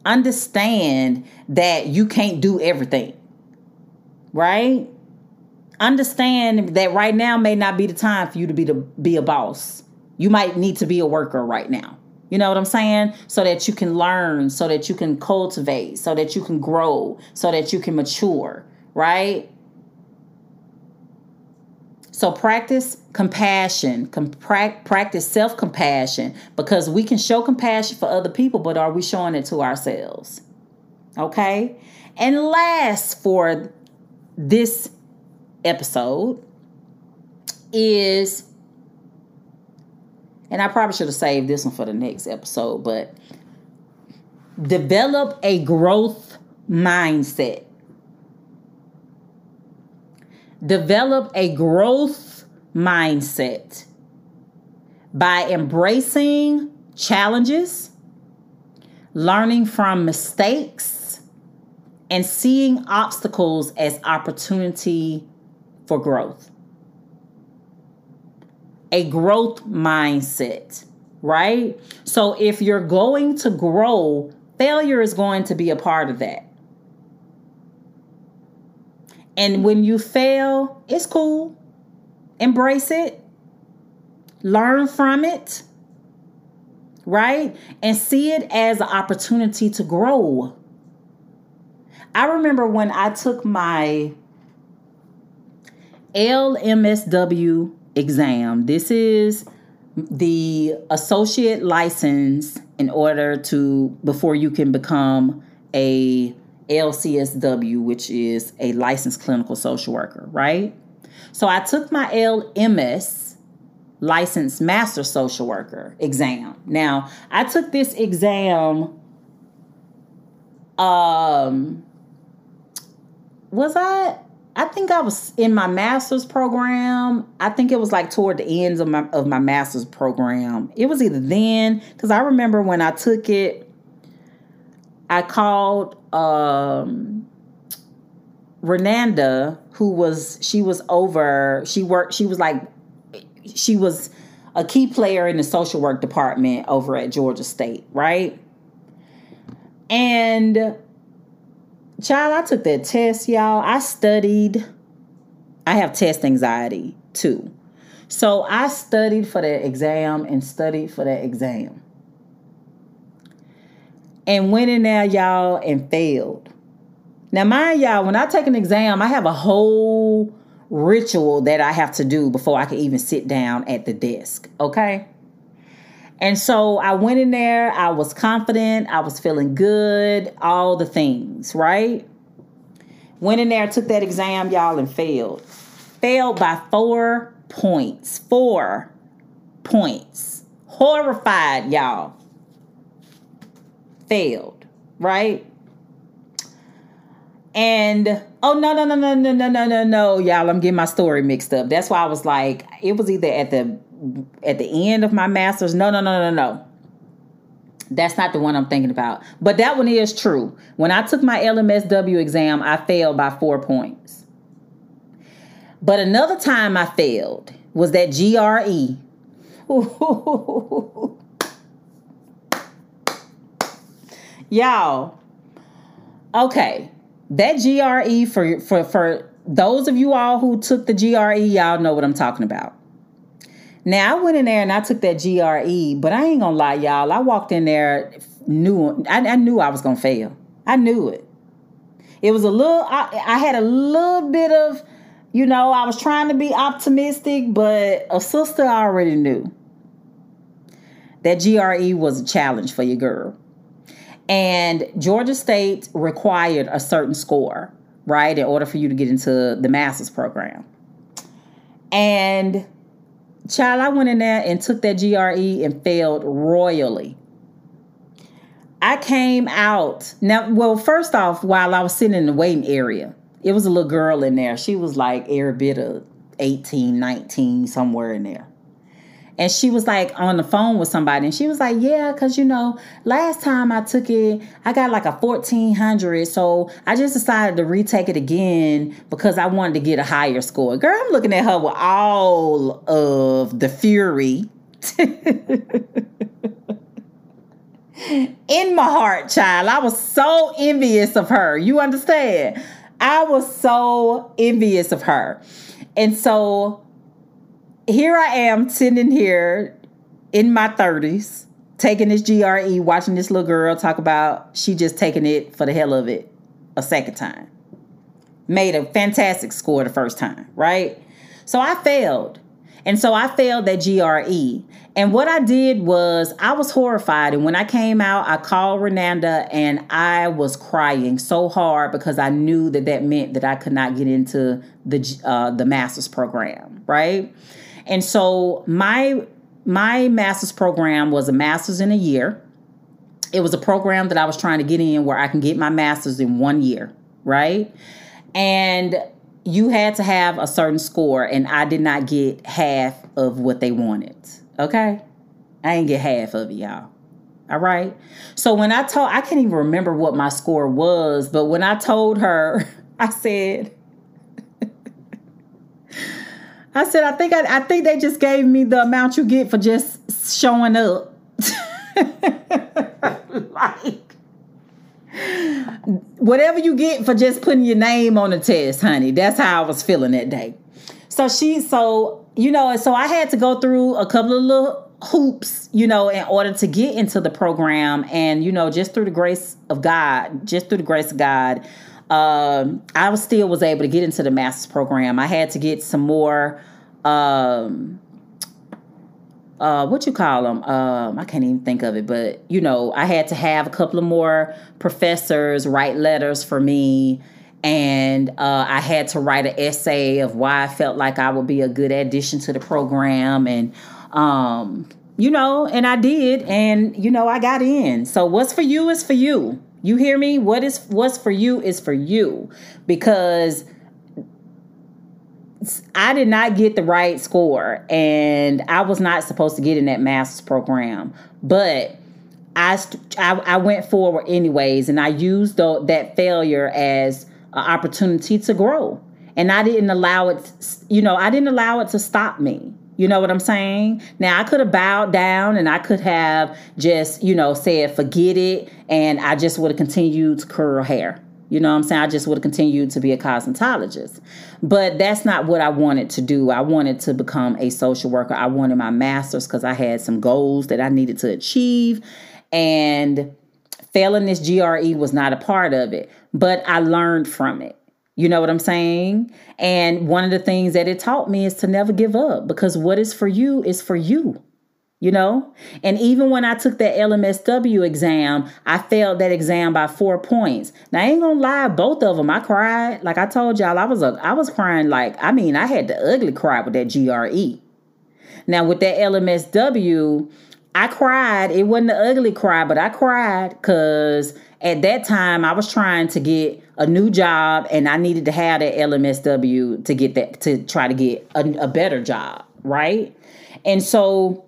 Understand that you can't do everything, right? Understand that right now may not be the time for you to be to be a boss. You might need to be a worker right now. You know what I'm saying? So that you can learn, so that you can cultivate, so that you can grow, so that you can mature, right? So practice compassion, com- practice self compassion because we can show compassion for other people, but are we showing it to ourselves? Okay? And last for this episode is and I probably should have saved this one for the next episode, but develop a growth mindset. Develop a growth mindset by embracing challenges, learning from mistakes, and seeing obstacles as opportunity for growth a growth mindset, right? So if you're going to grow, failure is going to be a part of that. And when you fail, it's cool. Embrace it. Learn from it. Right? And see it as an opportunity to grow. I remember when I took my LMSW exam. This is the associate license in order to before you can become a LCSW, which is a licensed clinical social worker, right? So I took my LMS licensed master social worker exam. Now, I took this exam um was I I think I was in my master's program. I think it was like toward the ends of my of my master's program. It was either then cuz I remember when I took it I called um Renanda who was she was over she worked she was like she was a key player in the social work department over at Georgia State, right? And child, I took that test, y'all. I studied. I have test anxiety too. So I studied for that exam and studied for that exam. And went in there, y'all, and failed. Now, mind y'all, when I take an exam, I have a whole ritual that I have to do before I can even sit down at the desk. Okay. And so I went in there, I was confident, I was feeling good, all the things, right? Went in there, took that exam, y'all, and failed. Failed by four points. Four points. Horrified, y'all. Failed, right? And oh no no no no no no no no no y'all I'm getting my story mixed up. That's why I was like it was either at the at the end of my masters. No no no no no. That's not the one I'm thinking about. But that one is true. When I took my LMSW exam, I failed by 4 points. But another time I failed was that GRE. Y'all. Okay that GRE for for for those of you all who took the GRE, y'all know what I'm talking about. Now I went in there and I took that GRE, but I ain't gonna lie, y'all. I walked in there knew I, I knew I was gonna fail. I knew it. It was a little. I, I had a little bit of, you know, I was trying to be optimistic, but a sister already knew that GRE was a challenge for your girl. And Georgia State required a certain score, right, in order for you to get into the master's program. And child, I went in there and took that GRE and failed royally. I came out now. Well, first off, while I was sitting in the waiting area, it was a little girl in there. She was like every bit of 18, 19, somewhere in there. And she was like on the phone with somebody, and she was like, "Yeah, cause you know, last time I took it, I got like a fourteen hundred, so I just decided to retake it again because I wanted to get a higher score." Girl, I'm looking at her with all of the fury in my heart, child. I was so envious of her. You understand? I was so envious of her, and so here I am sitting here in my 30s, taking this GRE, watching this little girl talk about she just taking it for the hell of it a second time. Made a fantastic score the first time, right? So I failed. And so I failed that GRE. And what I did was I was horrified. And when I came out, I called Renanda and I was crying so hard because I knew that that meant that I could not get into the uh, the master's program, right? And so my my master's program was a master's in a year. It was a program that I was trying to get in where I can get my master's in one year, right? And you had to have a certain score, and I did not get half of what they wanted. Okay? I didn't get half of it, y'all. All right. So when I told, I can't even remember what my score was, but when I told her, I said, I said, I think I, I think they just gave me the amount you get for just showing up. like whatever you get for just putting your name on the test, honey. That's how I was feeling that day. So she, so you know, so I had to go through a couple of little hoops, you know, in order to get into the program, and you know, just through the grace of God, just through the grace of God, um, I still was able to get into the master's program. I had to get some more, um, uh, what you call them? Um, I can't even think of it, but you know, I had to have a couple of more professors write letters for me, and uh, I had to write an essay of why I felt like I would be a good addition to the program and Um, you know, and I did, and you know, I got in. So what's for you is for you. You hear me? What is what's for you is for you because I did not get the right score and I was not supposed to get in that master's program. But I, I, I went forward anyways and I used the, that failure as an opportunity to grow. And I didn't allow it, you know, I didn't allow it to stop me. You know what I'm saying? Now I could have bowed down and I could have just, you know, said forget it and I just would have continued to curl hair. You know what I'm saying? I just would have continued to be a cosmetologist. But that's not what I wanted to do. I wanted to become a social worker. I wanted my master's because I had some goals that I needed to achieve. And failing this GRE was not a part of it. But I learned from it. You know what I'm saying? And one of the things that it taught me is to never give up because what is for you is for you. You know? And even when I took that LMSW exam, I failed that exam by 4 points. Now I ain't to lie, both of them I cried. Like I told y'all, I was a, I was crying like I mean, I had the ugly cry with that GRE. Now with that LMSW, I cried. It wasn't the ugly cry, but I cried cuz at that time I was trying to get a new job and I needed to have that LMSW to get that to try to get a, a better job, right? And so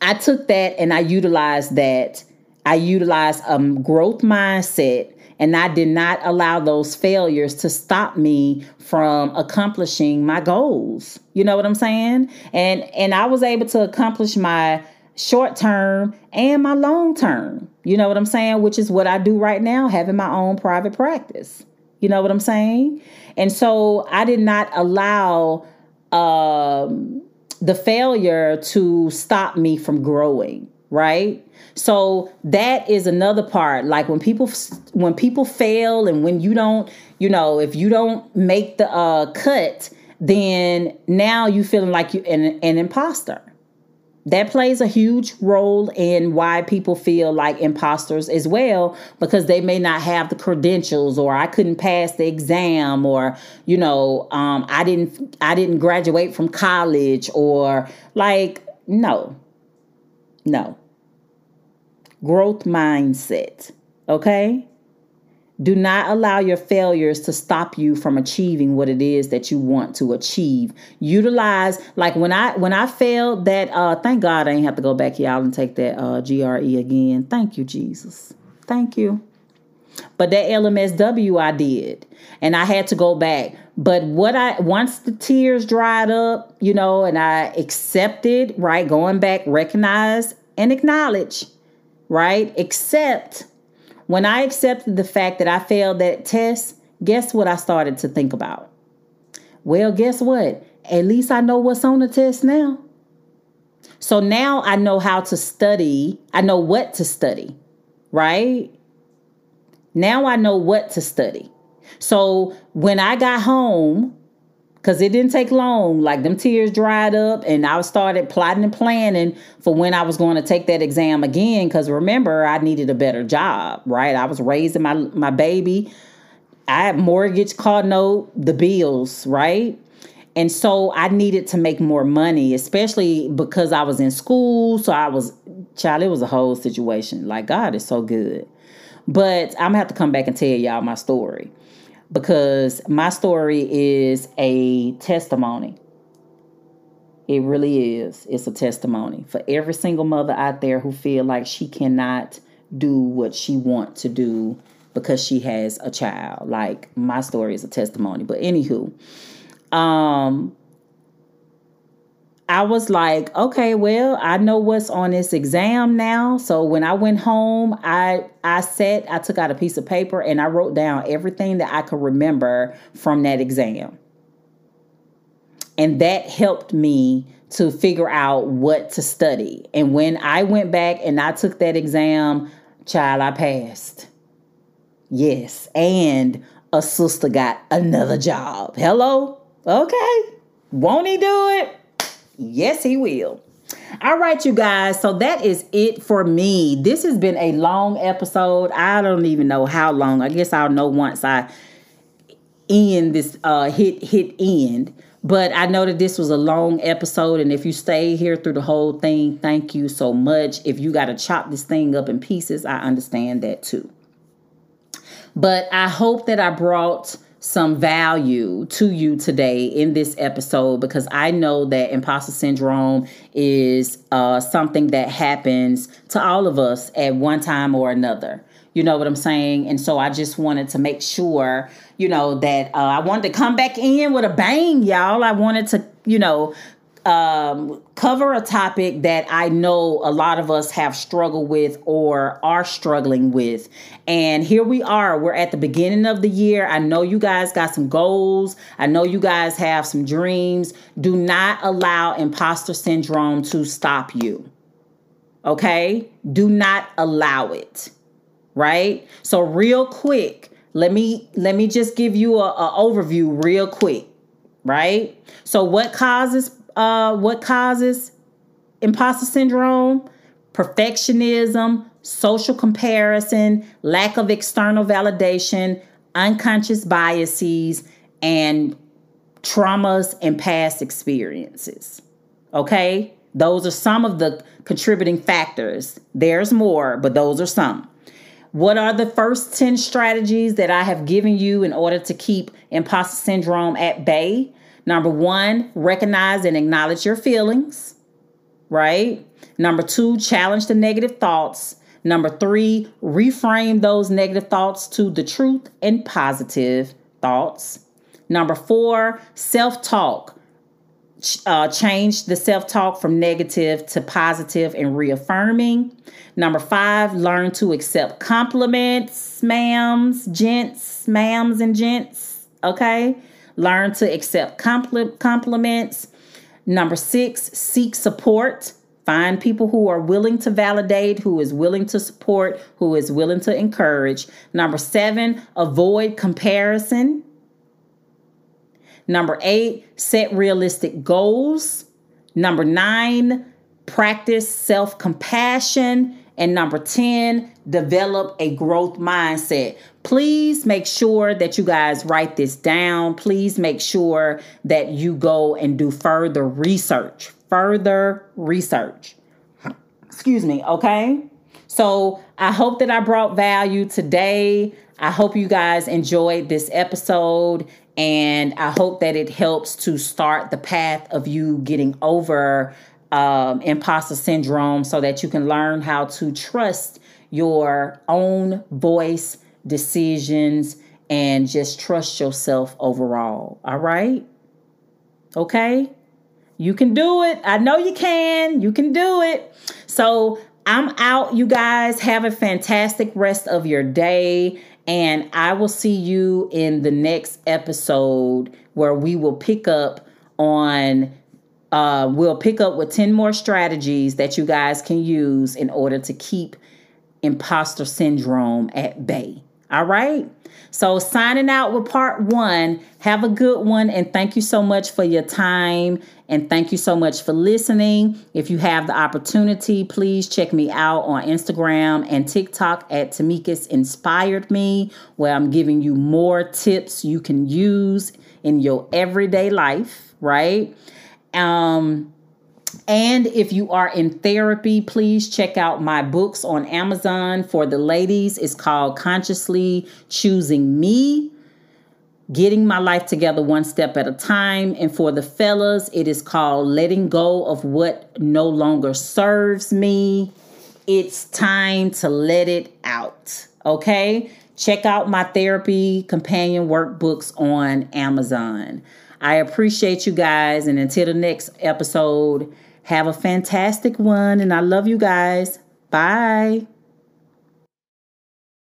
I took that and I utilized that. I utilized a growth mindset and I did not allow those failures to stop me from accomplishing my goals. You know what I'm saying? And and I was able to accomplish my short term and my long term. You know what I'm saying? Which is what I do right now, having my own private practice. You know what I'm saying? And so I did not allow um, the failure to stop me from growing, right? So that is another part. Like when people when people fail and when you don't, you know, if you don't make the uh, cut, then now you feeling like you an, an imposter that plays a huge role in why people feel like imposters as well because they may not have the credentials or i couldn't pass the exam or you know um, i didn't i didn't graduate from college or like no. No. Growth mindset okay do not allow your failures to stop you from achieving what it is that you want to achieve. Utilize like when I when I failed that uh thank God I ain't have to go back y'all and take that uh GRE again. Thank you Jesus. Thank you. But that LMSW I did and I had to go back. But what I once the tears dried up, you know, and I accepted, right, going back, recognize and acknowledge, right? Accept when I accepted the fact that I failed that test, guess what I started to think about? Well, guess what? At least I know what's on the test now. So now I know how to study. I know what to study, right? Now I know what to study. So when I got home, because it didn't take long. Like them tears dried up, and I started plotting and planning for when I was going to take that exam again. Because remember, I needed a better job, right? I was raising my my baby. I had mortgage, car note, the bills, right? And so I needed to make more money, especially because I was in school. So I was, child, it was a whole situation. Like, God is so good. But I'm gonna have to come back and tell y'all my story because my story is a testimony. It really is. It's a testimony for every single mother out there who feel like she cannot do what she wants to do because she has a child. Like my story is a testimony. But anywho, um I was like, okay, well, I know what's on this exam now. So when I went home, I I sat, I took out a piece of paper and I wrote down everything that I could remember from that exam. And that helped me to figure out what to study. And when I went back and I took that exam, child, I passed. Yes. And a sister got another job. Hello? Okay. Won't he do it? Yes, he will. All right, you guys. So that is it for me. This has been a long episode. I don't even know how long. I guess I'll know once I end this uh hit hit end but I know that this was a long episode, and if you stay here through the whole thing, thank you so much. If you got to chop this thing up in pieces, I understand that too. But I hope that I brought some value to you today in this episode because I know that imposter syndrome is uh, something that happens to all of us at one time or another. You know what I'm saying? And so I just wanted to make sure, you know, that uh, I wanted to come back in with a bang, y'all. I wanted to, you know, um, cover a topic that I know a lot of us have struggled with or are struggling with. And here we are. We're at the beginning of the year. I know you guys got some goals. I know you guys have some dreams. Do not allow imposter syndrome to stop you. Okay? Do not allow it right? So real quick, let me let me just give you a, a overview real quick, right? So what causes uh what causes imposter syndrome? Perfectionism, social comparison, lack of external validation, unconscious biases, and traumas and past experiences. Okay? Those are some of the contributing factors. There's more, but those are some. What are the first 10 strategies that I have given you in order to keep imposter syndrome at bay? Number one, recognize and acknowledge your feelings, right? Number two, challenge the negative thoughts. Number three, reframe those negative thoughts to the truth and positive thoughts. Number four, self talk uh, change the self talk from negative to positive and reaffirming. Number five, learn to accept compliments, ma'ams, gents, ma'ams, and gents. Okay. Learn to accept compl- compliments. Number six, seek support. Find people who are willing to validate, who is willing to support, who is willing to encourage. Number seven, avoid comparison. Number eight, set realistic goals. Number nine, practice self compassion. And number 10, develop a growth mindset. Please make sure that you guys write this down. Please make sure that you go and do further research. Further research. Excuse me, okay? So I hope that I brought value today. I hope you guys enjoyed this episode. And I hope that it helps to start the path of you getting over um, imposter syndrome so that you can learn how to trust your own voice, decisions, and just trust yourself overall. All right? Okay? You can do it. I know you can. You can do it. So I'm out, you guys. Have a fantastic rest of your day. And I will see you in the next episode where we will pick up on uh, we'll pick up with 10 more strategies that you guys can use in order to keep imposter syndrome at bay. All right. So, signing out with part one. Have a good one. And thank you so much for your time. And thank you so much for listening. If you have the opportunity, please check me out on Instagram and TikTok at Tamikas Inspired Me, where I'm giving you more tips you can use in your everyday life, right? Um, and if you are in therapy, please check out my books on Amazon for the ladies. It's called Consciously Choosing Me, Getting My Life Together One Step at a Time. And for the fellas, it is called Letting Go of What No Longer Serves Me. It's time to let it out. Okay? Check out my therapy companion workbooks on Amazon. I appreciate you guys. And until the next episode, have a fantastic one, and I love you guys. Bye.